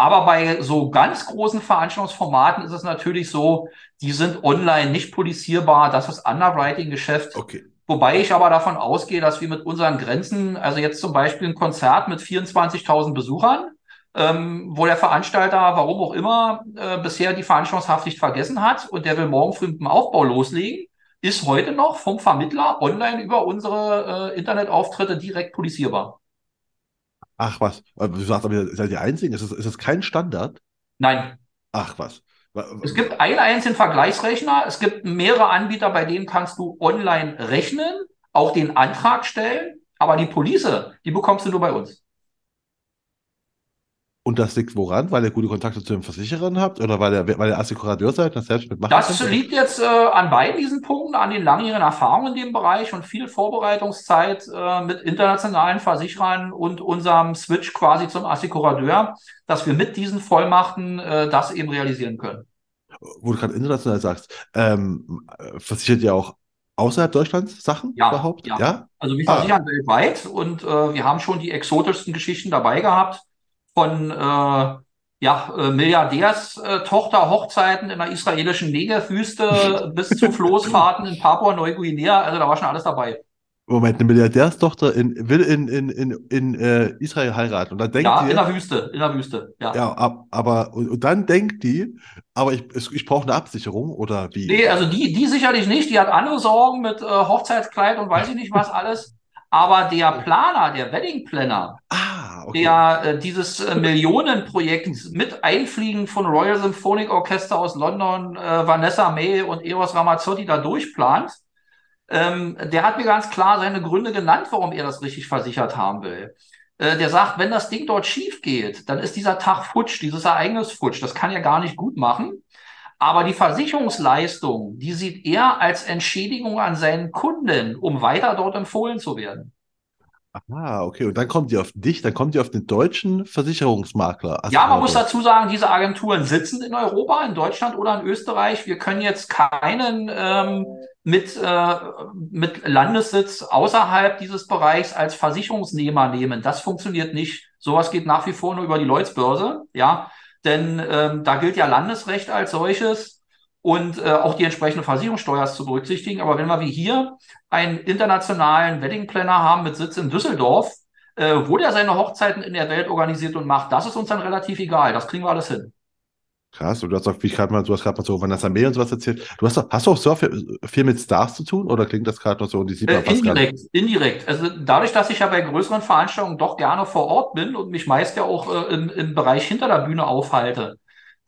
Aber bei so ganz großen Veranstaltungsformaten ist es natürlich so, die sind online nicht polizierbar. Das ist Underwriting-Geschäft. Okay. Wobei ich aber davon ausgehe, dass wir mit unseren Grenzen, also jetzt zum Beispiel ein Konzert mit 24.000 Besuchern, ähm, wo der Veranstalter, warum auch immer, äh, bisher die Veranstaltungshaftpflicht vergessen hat und der will morgen früh mit dem Aufbau loslegen, ist heute noch vom Vermittler online über unsere äh, Internetauftritte direkt polizierbar. Ach was, du sagst aber, ihr seid die Einzigen, ist das, ist das kein Standard? Nein. Ach was. Es gibt einen einzigen Vergleichsrechner. Es gibt mehrere Anbieter, bei denen kannst du online rechnen, auch den Antrag stellen. Aber die Police, die bekommst du nur bei uns. Und das liegt woran? Weil ihr gute Kontakte zu den Versicherern habt oder weil ihr, weil ihr Assekurateur seid das selbst mitmachen Das könnt? liegt jetzt äh, an beiden diesen Punkten, an den langjährigen Erfahrungen in dem Bereich und viel Vorbereitungszeit äh, mit internationalen Versicherern und unserem Switch quasi zum Assekurateur, dass wir mit diesen Vollmachten äh, das eben realisieren können. Wo du gerade international sagst, ähm, versichert ihr auch außerhalb Deutschlands Sachen ja, überhaupt? Ja. ja? Also wir versichern ah. weltweit und äh, wir haben schon die exotischsten Geschichten dabei gehabt von äh, ja, äh, Milliardärstochter Hochzeiten in der israelischen Negerwüste bis zu Floßfahrten in Papua-Neuguinea. Also da war schon alles dabei. Moment, eine Milliardärstochter in, will in, in, in, in äh, Israel heiraten. Und dann denkt ja, die, in der Wüste, in der Wüste, ja. Ja, ab, aber, und, und, dann denkt die, aber ich, ich brauche eine Absicherung oder wie? Nee, also die, die sicherlich nicht. Die hat andere Sorgen mit äh, Hochzeitskleid und weiß ich nicht was alles. Aber der Planer, der Wedding Planner, ah, okay. der äh, dieses äh, Millionenprojekt mit Einfliegen von Royal Symphonic Orchester aus London, äh, Vanessa May und Eros Ramazzotti da durchplant, ähm, der hat mir ganz klar seine Gründe genannt, warum er das richtig versichert haben will. Äh, der sagt, wenn das Ding dort schief geht, dann ist dieser Tag futsch, dieses Ereignis futsch. Das kann er gar nicht gut machen. Aber die Versicherungsleistung, die sieht er als Entschädigung an seinen Kunden, um weiter dort empfohlen zu werden. Ah, okay. Und dann kommt die auf dich, dann kommt die auf den deutschen Versicherungsmakler. ja, man muss dazu sagen, diese Agenturen sitzen in Europa, in Deutschland oder in Österreich. Wir können jetzt keinen ähm, mit, äh, mit Landessitz außerhalb dieses Bereichs als Versicherungsnehmer nehmen. Das funktioniert nicht. Sowas geht nach wie vor nur über die Lloydsbörse. Ja, denn ähm, da gilt ja Landesrecht als solches und äh, auch die entsprechende Versicherungssteuer zu berücksichtigen. Aber wenn wir wie hier einen internationalen Wedding Planner haben mit Sitz in Düsseldorf, äh, wo der seine Hochzeiten in der Welt organisiert und macht, das ist uns dann relativ egal. Das kriegen wir alles hin. Krass, und du hast auch, wie gerade mal, du hast gerade mal so Vanessa May und sowas erzählt. Du hast doch, hast du auch so viel, viel mit Stars zu tun oder klingt das gerade noch so und die sieht man äh, Indirekt, indirekt. Also dadurch, dass ich ja bei größeren Veranstaltungen doch gerne vor Ort bin und mich meist ja auch äh, im, im Bereich hinter der Bühne aufhalte,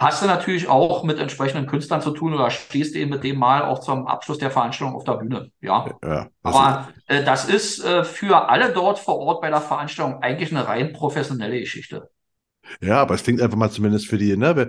hast du natürlich auch mit entsprechenden Künstlern zu tun oder stehst eben mit dem mal auch zum Abschluss der Veranstaltung auf der Bühne. Ja. ja Aber äh, das ist äh, für alle dort vor Ort bei der Veranstaltung eigentlich eine rein professionelle Geschichte. Ja, aber es klingt einfach mal zumindest für die, ne?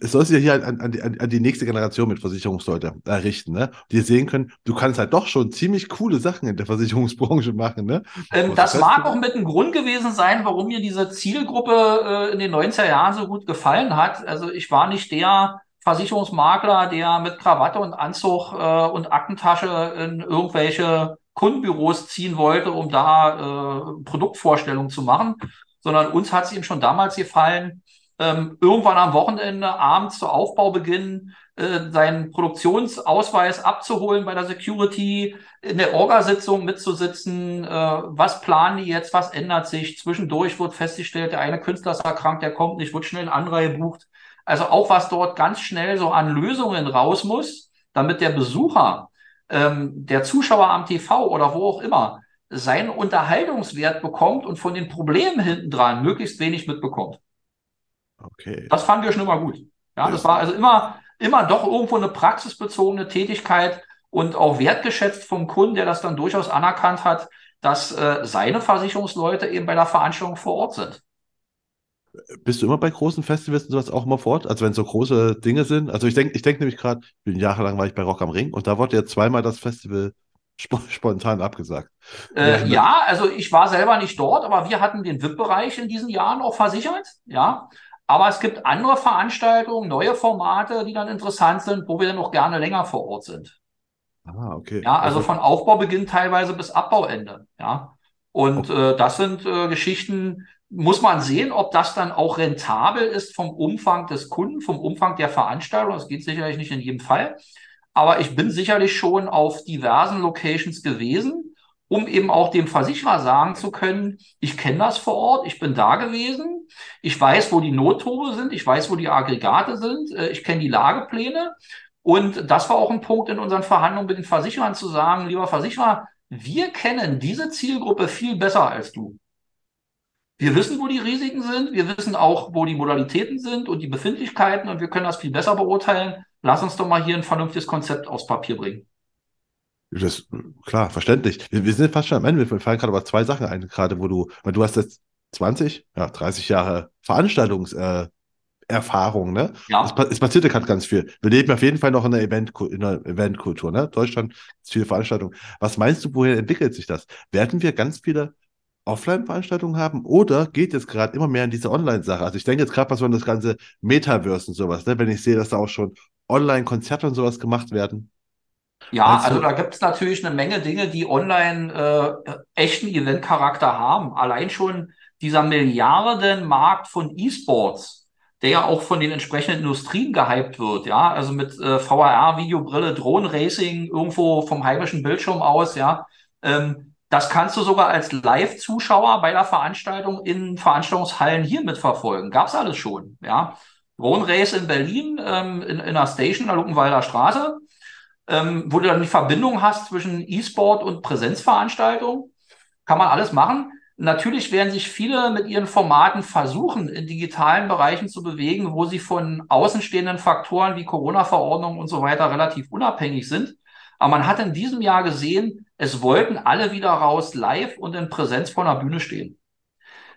Es soll sich ja hier an, an, die, an die nächste Generation mit Versicherungsleute errichten, ne? Die sehen können, du kannst halt doch schon ziemlich coole Sachen in der Versicherungsbranche machen, ne? Ähm, das mag auch mit ein Grund gewesen sein, warum mir diese Zielgruppe äh, in den 90er Jahren so gut gefallen hat. Also ich war nicht der Versicherungsmakler, der mit Krawatte und Anzug äh, und Aktentasche in irgendwelche Kundenbüros ziehen wollte, um da äh, Produktvorstellungen zu machen, sondern uns hat es ihm schon damals gefallen, ähm, irgendwann am Wochenende abends zu Aufbaubeginn äh, seinen Produktionsausweis abzuholen bei der Security, in der Orgasitzung mitzusitzen, äh, was planen die jetzt, was ändert sich. Zwischendurch wird festgestellt, der eine Künstler ist erkrankt, der kommt nicht, wird schnell in Anreihe bucht. Also auch was dort ganz schnell so an Lösungen raus muss, damit der Besucher, ähm, der Zuschauer am TV oder wo auch immer, seinen Unterhaltungswert bekommt und von den Problemen hinten dran möglichst wenig mitbekommt. Okay. Das fanden wir schon immer gut. Ja, das war also immer, immer doch irgendwo eine praxisbezogene Tätigkeit und auch wertgeschätzt vom Kunden, der das dann durchaus anerkannt hat, dass äh, seine Versicherungsleute eben bei der Veranstaltung vor Ort sind. Bist du immer bei großen Festivals und sowas auch immer fort? Also wenn so große Dinge sind? Also ich denke, ich denke nämlich gerade, jahrelang war ich bei Rock am Ring und da wurde ja zweimal das Festival sp spontan abgesagt. Äh, ja, also ich war selber nicht dort, aber wir hatten den VIP-Bereich in diesen Jahren auch versichert. Ja, aber es gibt andere Veranstaltungen, neue Formate, die dann interessant sind, wo wir dann auch gerne länger vor Ort sind. Ah, okay. Ja, also, also von Aufbaubeginn teilweise bis Abbauende. Ja. Und okay. äh, das sind äh, Geschichten, muss man sehen, ob das dann auch rentabel ist vom Umfang des Kunden, vom Umfang der Veranstaltung. Das geht sicherlich nicht in jedem Fall. Aber ich bin sicherlich schon auf diversen Locations gewesen, um eben auch dem Versicherer sagen zu können, ich kenne das vor Ort, ich bin da gewesen, ich weiß, wo die Nottore sind, ich weiß, wo die Aggregate sind, äh, ich kenne die Lagepläne. Und das war auch ein Punkt in unseren Verhandlungen mit den Versicherern zu sagen, lieber Versicherer, wir kennen diese Zielgruppe viel besser als du. Wir wissen, wo die Risiken sind. Wir wissen auch, wo die Modalitäten sind und die Befindlichkeiten und wir können das viel besser beurteilen. Lass uns doch mal hier ein vernünftiges Konzept aufs Papier bringen. Das, klar, verständlich. Wir, wir sind fast schon am Ende. Wir fallen gerade aber zwei Sachen ein, gerade wo du, weil du hast jetzt 20, ja, 30 Jahre Veranstaltungserfahrung, äh, ne? Ja. Es, es passiert ja gerade ganz viel. Wir leben auf jeden Fall noch in der, Event, in der Eventkultur, ne? Deutschland ist viele Veranstaltungen. Was meinst du, woher entwickelt sich das? Werden wir ganz viele Offline-Veranstaltungen haben oder geht jetzt gerade immer mehr in diese Online-Sache? Also ich denke jetzt gerade was an das ganze Metaverse und sowas, ne? wenn ich sehe, dass da auch schon Online-Konzerte und sowas gemacht werden. Ja, also, also da gibt es natürlich eine Menge Dinge, die online äh, echten Event-Charakter haben. Allein schon dieser Milliardenmarkt von E-Sports, der ja auch von den entsprechenden Industrien gehypt wird, ja, also mit äh, VRR, Videobrille, Drohnen-Racing irgendwo vom heimischen Bildschirm aus, ja. Ähm, das kannst du sogar als Live-Zuschauer bei der Veranstaltung in Veranstaltungshallen hier mitverfolgen. Gab's alles schon, ja. Drone Race in Berlin, ähm, in, in einer Station, der Luckenwalder Straße, ähm, wo du dann die Verbindung hast zwischen E-Sport und Präsenzveranstaltung. Kann man alles machen. Natürlich werden sich viele mit ihren Formaten versuchen, in digitalen Bereichen zu bewegen, wo sie von außenstehenden Faktoren wie Corona-Verordnung und so weiter relativ unabhängig sind. Aber man hat in diesem Jahr gesehen, es wollten alle wieder raus live und in Präsenz vor einer Bühne stehen.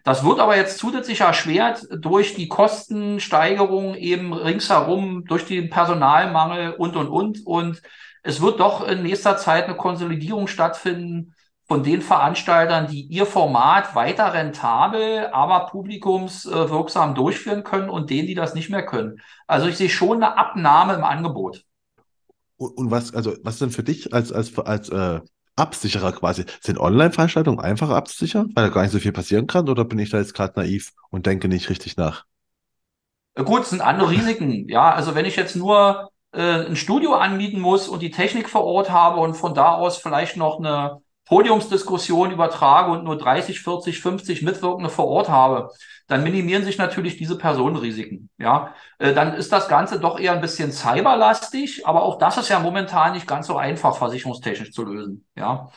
Das wird aber jetzt zusätzlich erschwert durch die Kostensteigerung eben ringsherum, durch den Personalmangel und, und, und. Und es wird doch in nächster Zeit eine Konsolidierung stattfinden von den Veranstaltern, die ihr Format weiter rentabel, aber publikumswirksam durchführen können und denen, die das nicht mehr können. Also ich sehe schon eine Abnahme im Angebot. Und was, also, was denn für dich als, als, als äh, Absicherer quasi? Sind Online-Veranstaltungen einfacher abzusichern, weil da gar nicht so viel passieren kann? Oder bin ich da jetzt gerade naiv und denke nicht richtig nach? Gut, es sind andere Risiken. Ja, also wenn ich jetzt nur äh, ein Studio anmieten muss und die Technik vor Ort habe und von da aus vielleicht noch eine Podiumsdiskussion übertrage und nur 30, 40, 50 Mitwirkende vor Ort habe, dann minimieren sich natürlich diese Personenrisiken. Ja, äh, dann ist das Ganze doch eher ein bisschen cyberlastig, aber auch das ist ja momentan nicht ganz so einfach versicherungstechnisch zu lösen. Ja,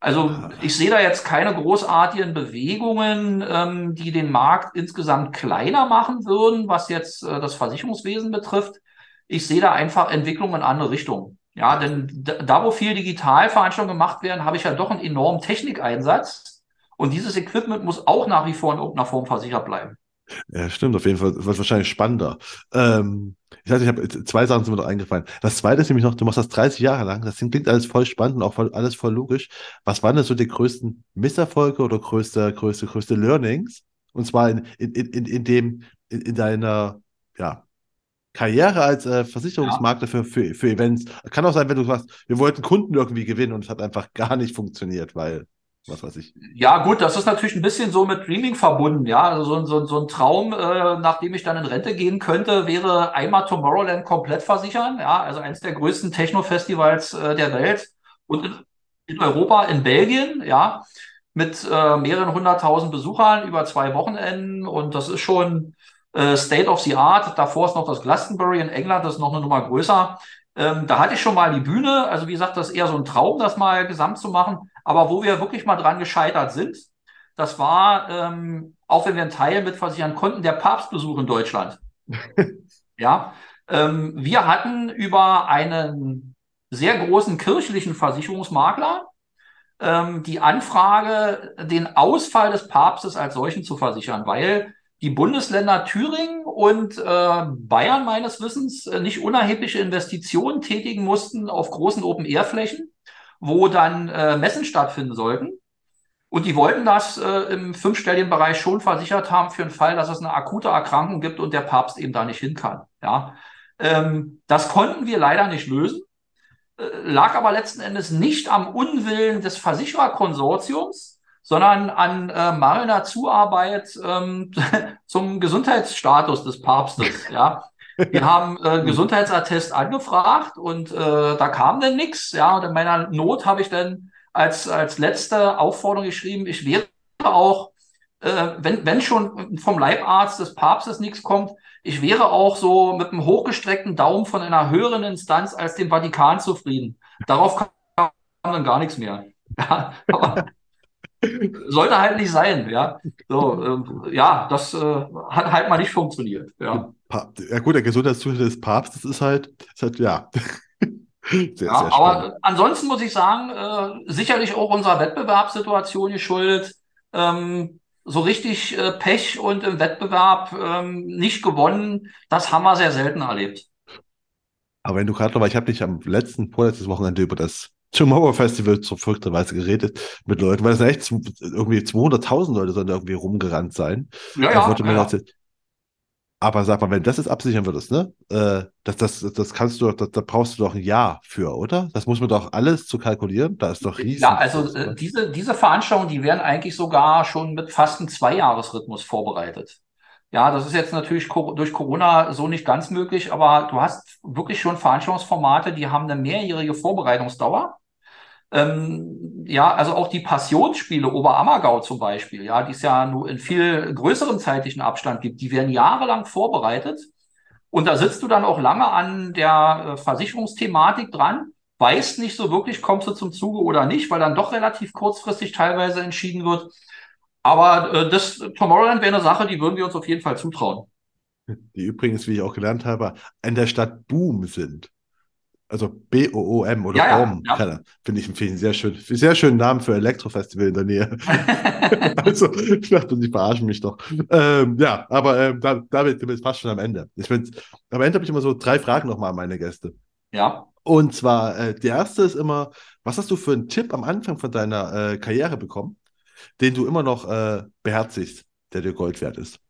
also ich sehe da jetzt keine großartigen Bewegungen, ähm, die den Markt insgesamt kleiner machen würden, was jetzt äh, das Versicherungswesen betrifft. Ich sehe da einfach Entwicklungen in andere Richtungen. Ja, denn da, wo viel Digitalveranstaltungen gemacht werden, habe ich ja doch einen enormen Technikeinsatz. Und dieses Equipment muss auch nach wie vor in irgendeiner Form versichert bleiben. Ja, stimmt, auf jeden Fall wird wahrscheinlich spannender. Ähm, ich ich habe zwei Sachen sind mir noch eingefallen. Das zweite ist nämlich noch, du machst das 30 Jahre lang. Das klingt alles voll spannend und auch voll, alles voll logisch. Was waren denn so die größten Misserfolge oder größte, größte, größte Learnings? Und zwar in, in, in, in dem, in, in deiner, ja, Karriere als äh, Versicherungsmakler ja. für, für, für Events. Kann auch sein, wenn du sagst, wir wollten Kunden irgendwie gewinnen und es hat einfach gar nicht funktioniert, weil, was weiß ich. Ja, gut, das ist natürlich ein bisschen so mit Dreaming verbunden, ja. Also so, so, so ein Traum, äh, nachdem ich dann in Rente gehen könnte, wäre einmal Tomorrowland komplett versichern, ja, also eines der größten Techno-Festivals äh, der Welt und in, in Europa, in Belgien, ja, mit äh, mehreren hunderttausend Besuchern über zwei Wochenenden und das ist schon äh, State of the Art. Davor ist noch das Glastonbury in England, das ist noch eine Nummer größer. Ähm, da hatte ich schon mal die Bühne. Also wie gesagt, das ist eher so ein Traum, das mal gesamt zu machen. Aber wo wir wirklich mal dran gescheitert sind, das war, ähm, auch wenn wir einen Teil mitversichern konnten, der Papstbesuch in Deutschland. ja, ähm, wir hatten über einen sehr großen kirchlichen Versicherungsmakler ähm, die Anfrage, den Ausfall des Papstes als solchen zu versichern, weil die Bundesländer Thüringen und äh, Bayern meines Wissens äh, nicht unerhebliche Investitionen tätigen mussten auf großen Open-Air-Flächen, wo dann äh, Messen stattfinden sollten. Und die wollten das äh, im fünfstelligen Bereich schon versichert haben für den Fall, dass es eine akute Erkrankung gibt und der Papst eben da nicht hin kann. Ja, ähm, das konnten wir leider nicht lösen, äh, lag aber letzten Endes nicht am Unwillen des Versichererkonsortiums, sondern an äh, mangelnder Zuarbeit ähm, zum Gesundheitsstatus des Papstes. Ja, wir haben äh, Gesundheitsattest angefragt und äh, da kam dann nichts. Ja, und in meiner Not habe ich dann als als letzte Aufforderung geschrieben, ich wäre auch, äh, wenn wenn schon vom Leibarzt des Papstes nichts kommt, ich wäre auch so mit einem hochgestreckten Daumen von einer höheren Instanz als dem Vatikan zufrieden. Darauf kam dann gar nichts mehr. Ja, aber sollte halt nicht sein, ja. So, äh, ja, das äh, hat halt mal nicht funktioniert. Ja, ja gut, der Gesundheitszustand des Papstes ist halt, ist halt ja. sehr, ja, sehr aber ansonsten muss ich sagen, äh, sicherlich auch unserer Wettbewerbssituation geschuldet. Ähm, so richtig äh, Pech und im Wettbewerb ähm, nicht gewonnen, das haben wir sehr selten erlebt. Aber wenn du gerade noch, weil ich habe dich am letzten, vorletztes Wochenende über das Tomorrow Festival zur verrückterweise geredet mit Leuten, weil es echt irgendwie 200.000 Leute sollen da irgendwie rumgerannt sein. Ja, ja, ja. Erzählt, aber sag mal, wenn das jetzt absichern würdest, ne? Äh, das, das, das kannst du, das, da brauchst du doch ein Jahr für, oder? Das muss man doch alles zu kalkulieren. Da ist doch riesig. Ja, also äh, diese, diese Veranstaltungen, die werden eigentlich sogar schon mit fast einem Zweijahresrhythmus vorbereitet. Ja, das ist jetzt natürlich durch Corona so nicht ganz möglich, aber du hast wirklich schon Veranstaltungsformate, die haben eine mehrjährige Vorbereitungsdauer. Ähm, ja, also auch die Passionsspiele Oberammergau zum Beispiel, ja, die es ja nur in viel größerem zeitlichen Abstand gibt, die werden jahrelang vorbereitet. Und da sitzt du dann auch lange an der äh, Versicherungsthematik dran, weißt nicht so wirklich, kommst du zum Zuge oder nicht, weil dann doch relativ kurzfristig teilweise entschieden wird. Aber äh, das Tomorrowland wäre eine Sache, die würden wir uns auf jeden Fall zutrauen. Die übrigens, wie ich auch gelernt habe, in der Stadt Boom sind. Also B-O-O-M oder ja, Boom. Ja, ja. Finde ich, find einen sehr, schön, sehr schönen Namen für Elektrofestival in der Nähe. also, ich dachte, sie verarschen mich doch. Ähm, ja, aber ähm, damit sind wir fast schon am Ende. Ich find, am Ende habe ich immer so drei Fragen nochmal an meine Gäste. Ja. Und zwar, äh, die erste ist immer, was hast du für einen Tipp am Anfang von deiner äh, Karriere bekommen, den du immer noch äh, beherzigst, der dir Gold wert ist?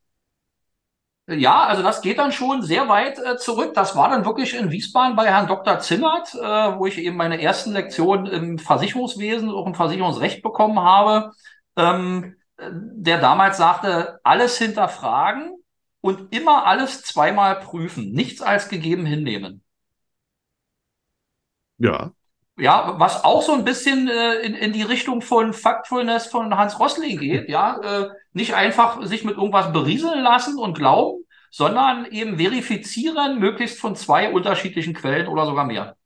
Ja, also das geht dann schon sehr weit äh, zurück. Das war dann wirklich in Wiesbaden bei Herrn Dr. Zimmert, äh, wo ich eben meine ersten Lektionen im Versicherungswesen, auch im Versicherungsrecht bekommen habe, ähm, der damals sagte, alles hinterfragen und immer alles zweimal prüfen, nichts als gegeben hinnehmen. Ja. Ja, was auch so ein bisschen äh, in, in die Richtung von Factfulness von Hans Rosling geht, ja, äh, nicht einfach sich mit irgendwas berieseln lassen und glauben, sondern eben verifizieren, möglichst von zwei unterschiedlichen Quellen oder sogar mehr.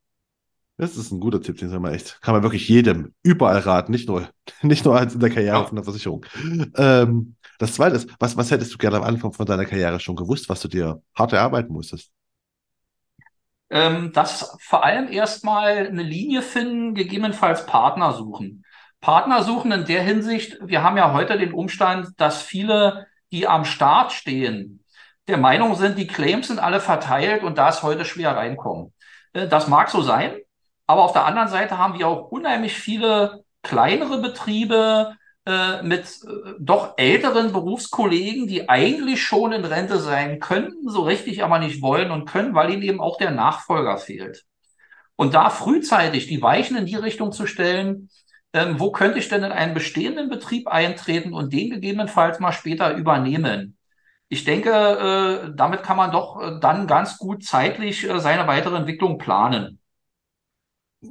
Das ist ein guter Tipp, den sagen wir echt. Kann man wirklich jedem überall raten, nicht nur, nicht nur in der Karriere ja. von der Versicherung. Ähm, das zweite ist, was, was hättest du gerne am Anfang von deiner Karriere schon gewusst, was du dir hart erarbeiten musstest? Ähm, dass vor allem erstmal eine Linie finden, gegebenenfalls Partner suchen. Partner suchen in der Hinsicht, wir haben ja heute den Umstand, dass viele, die am Start stehen, der Meinung sind, die Claims sind alle verteilt und da ist heute schwer reinkommen. Äh, das mag so sein, aber auf der anderen Seite haben wir auch unheimlich viele kleinere Betriebe, äh, mit äh, doch älteren Berufskollegen, die eigentlich schon in Rente sein könnten, so richtig aber nicht wollen und können, weil ihnen eben auch der Nachfolger fehlt. Und da frühzeitig die Weichen in die Richtung zu stellen, ähm, wo könnte ich denn in einen bestehenden Betrieb eintreten und den gegebenenfalls mal später übernehmen? Ich denke, äh, damit kann man doch äh, dann ganz gut zeitlich äh, seine weitere Entwicklung planen.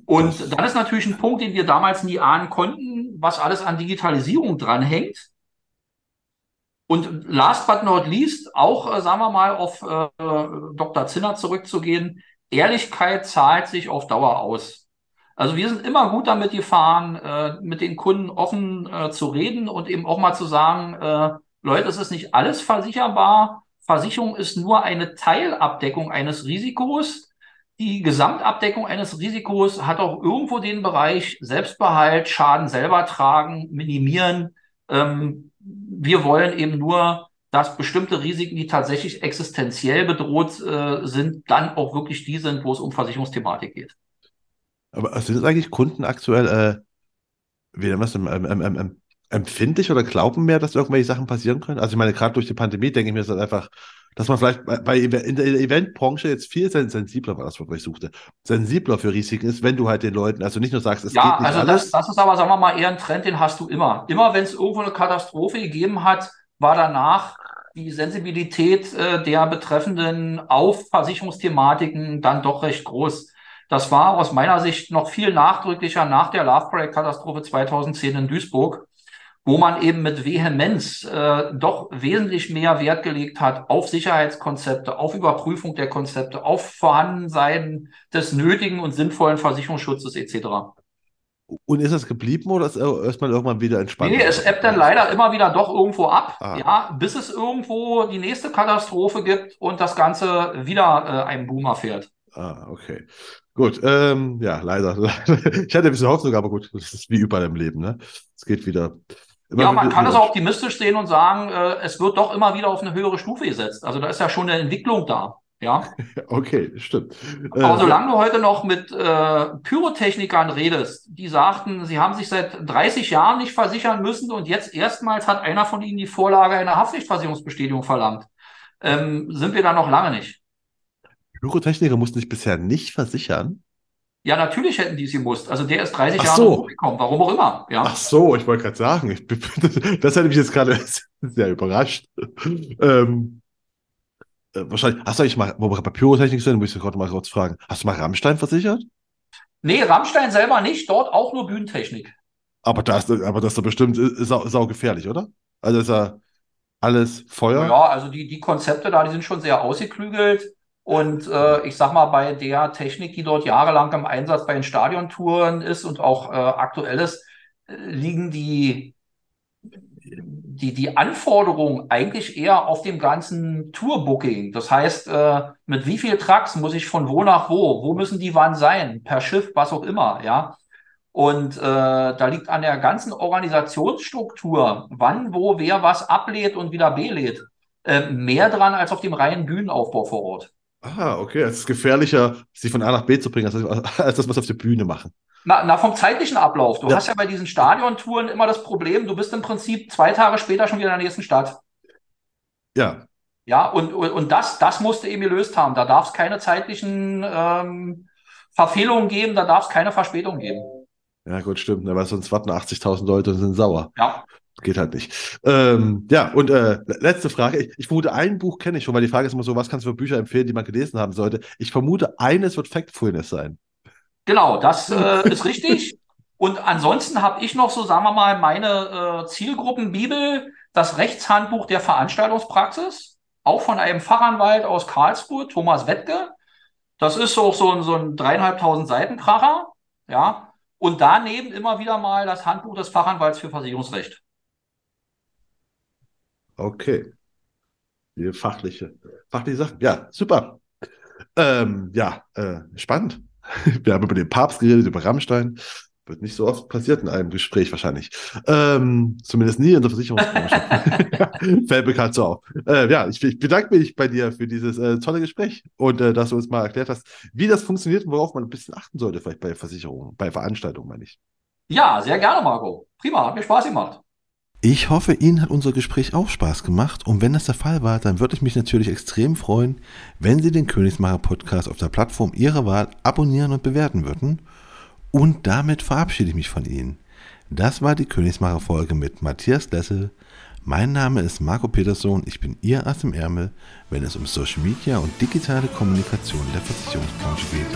Und dann ist natürlich ein Punkt, den wir damals nie ahnen konnten, was alles an Digitalisierung dranhängt. Und last but not least, auch, äh, sagen wir mal, auf äh, Dr. Zinner zurückzugehen, Ehrlichkeit zahlt sich auf Dauer aus. Also wir sind immer gut damit gefahren, äh, mit den Kunden offen äh, zu reden und eben auch mal zu sagen, äh, Leute, es ist nicht alles versicherbar. Versicherung ist nur eine Teilabdeckung eines Risikos die Gesamtabdeckung eines Risikos hat auch irgendwo den Bereich Selbstbehalt, Schaden selber tragen, minimieren. Ähm, wir wollen eben nur dass bestimmte Risiken, die tatsächlich existenziell bedroht äh, sind, dann auch wirklich die sind, wo es um Versicherungsthematik geht. Aber sind es eigentlich Kunden aktuell, äh, wie nennen wir es, ähm, ähm, ähm, empfindlich oder glauben mehr, dass irgendwelche Sachen passieren können? Also ich meine, gerade durch die Pandemie denke ich mir, ist das einfach, dass man vielleicht bei, bei in der Eventbranche jetzt viel sensibler war, das was ich suchte, sensibler für Risiken ist, wenn du halt den Leuten, also nicht nur sagst, es ja, geht nicht also alles. Das, das ist aber, sagen wir mal, eher ein Trend, den hast du immer. Immer wenn es irgendwo eine Katastrophe gegeben hat, war danach die Sensibilität äh, der Betreffenden auf Versicherungsthematiken dann doch recht groß. Das war aus meiner Sicht noch viel nachdrücklicher nach der Love Parade Katastrophe 2010 in Duisburg wo man eben mit Vehemenz äh, doch wesentlich mehr Wert gelegt hat auf Sicherheitskonzepte, auf Überprüfung der Konzepte, auf Vorhandensein des nötigen und sinnvollen Versicherungsschutzes etc. Und ist das geblieben oder ist erstmal irgendwann wieder entspannt? Nee, es ebbt dann leider immer wieder doch irgendwo ab, ah. ja, bis es irgendwo die nächste Katastrophe gibt und das Ganze wieder äh, einen Boomer fährt. Ah, okay. Gut, ähm, ja, leider, leider. Ich hatte ein bisschen Hoffnung, aber gut, das ist wie überall im Leben, ne? Es geht wieder ja, man kann es auch optimistisch sehen und sagen, äh, es wird doch immer wieder auf eine höhere Stufe gesetzt. Also da ist ja schon eine Entwicklung da. Ja. Okay, stimmt. Aber äh, solange du heute noch mit äh, Pyrotechnikern redest, die sagten, sie haben sich seit 30 Jahren nicht versichern müssen und jetzt erstmals hat einer von ihnen die Vorlage einer Haftpflichtversicherungsbestätigung verlangt, ähm, sind wir da noch lange nicht. Pyrotechniker mussten sich bisher nicht versichern? Ja, natürlich hätten die sie gemusst. Also der ist 30 Ach Jahre so. gekommen, warum auch immer. Ja. Ach so, ich wollte gerade sagen, ich, das hätte mich jetzt gerade sehr überrascht. Ähm, äh, wahrscheinlich, hast du eigentlich mal, wo wir bei Pyrotechnik sind, muss ich gerade mal kurz fragen, hast du mal Rammstein versichert? Nee, Rammstein selber nicht, dort auch nur Bühnentechnik. Aber das, aber das ist doch bestimmt sau, sau gefährlich, oder? Also ist ja alles Feuer. Ja, also die, die Konzepte da, die sind schon sehr ausgeklügelt. Und äh, ich sag mal, bei der Technik, die dort jahrelang im Einsatz bei den Stadiontouren ist und auch äh, aktuell ist, äh, liegen die, die, die Anforderungen eigentlich eher auf dem ganzen Tourbooking. Das heißt, äh, mit wie viel Trucks muss ich von wo nach wo? Wo müssen die wann sein? Per Schiff, was auch immer, ja. Und äh, da liegt an der ganzen Organisationsstruktur, wann, wo, wer was ablädt und wieder belädt, äh, mehr dran als auf dem reinen Bühnenaufbau vor Ort. Ah, okay. Es ist gefährlicher, sie von A nach B zu bringen, als, das, was auf der Bühne machen. Na, na, vom zeitlichen Ablauf. Du ja. hast ja bei diesen Stadiontouren immer das Problem, du bist im Prinzip zwei Tage später schon wieder in der nächsten Stadt. Ja. Ja, und, und, und das, das musste eben gelöst haben. Da darf es keine zeitlichen ähm, Verfehlungen geben, da darf es keine Verspätung geben. Ja, gut, stimmt. Ne, weil sonst warten 80.000 Leute und sind sauer. Ja. Geht halt nicht. Ähm, ja, und äh, letzte Frage. Ich, ich, vermute, ein Buch kenne ich schon, weil die Frage ist immer so, was kannst du für Bücher empfehlen, die man gelesen haben sollte? Ich vermute, eines wird Factfulness sein. Genau, das äh, ist richtig. Und ansonsten habe ich noch so, sagen wir mal, meine äh, Zielgruppenbibel, das Rechtshandbuch der Veranstaltungspraxis, auch von einem Fachanwalt aus Karlsruhe, Thomas Wettke. Das ist auch so ein, so ein dreieinhalbtausend Seiten Kracher, ja. Und daneben immer wieder mal das Handbuch des Fachanwalts für Versicherungsrecht. Okay. Die fachliche, fachliche Sachen. Ja, super. Ähm, ja, äh, spannend. Wir haben über den Papst geredet, über Rammstein. Wird nicht so oft passiert in einem Gespräch wahrscheinlich. Ähm, zumindest nie in der Versicherungsbranche. Fällt bekannt so auf. Äh, ja, ich, ich, bedanke mich bei dir für dieses äh, tolle Gespräch und äh, dass du uns mal erklärt hast, wie das funktioniert und worauf man ein bisschen achten sollte, vielleicht bei Versicherungen, bei Veranstaltungen, meine ich. Ja, sehr gerne, Marco. Prima, hat mir Spaß gemacht. Ich hoffe, Ihnen hat unser Gespräch auch Spaß gemacht und wenn das der Fall war, dann würde ich mich natürlich extrem freuen, wenn Sie den Königsmacher Podcast auf der Plattform Ihrer Wahl abonnieren und bewerten würden. Und damit verabschiede ich mich von Ihnen. Das war die Königsmacher Folge mit Matthias Lessel. Mein Name ist Marco Peterson, ich bin Ihr Ass im Ärmel, wenn es um Social Media und digitale Kommunikation der Versicherungsbranche geht.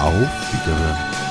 Auf Wiederhören.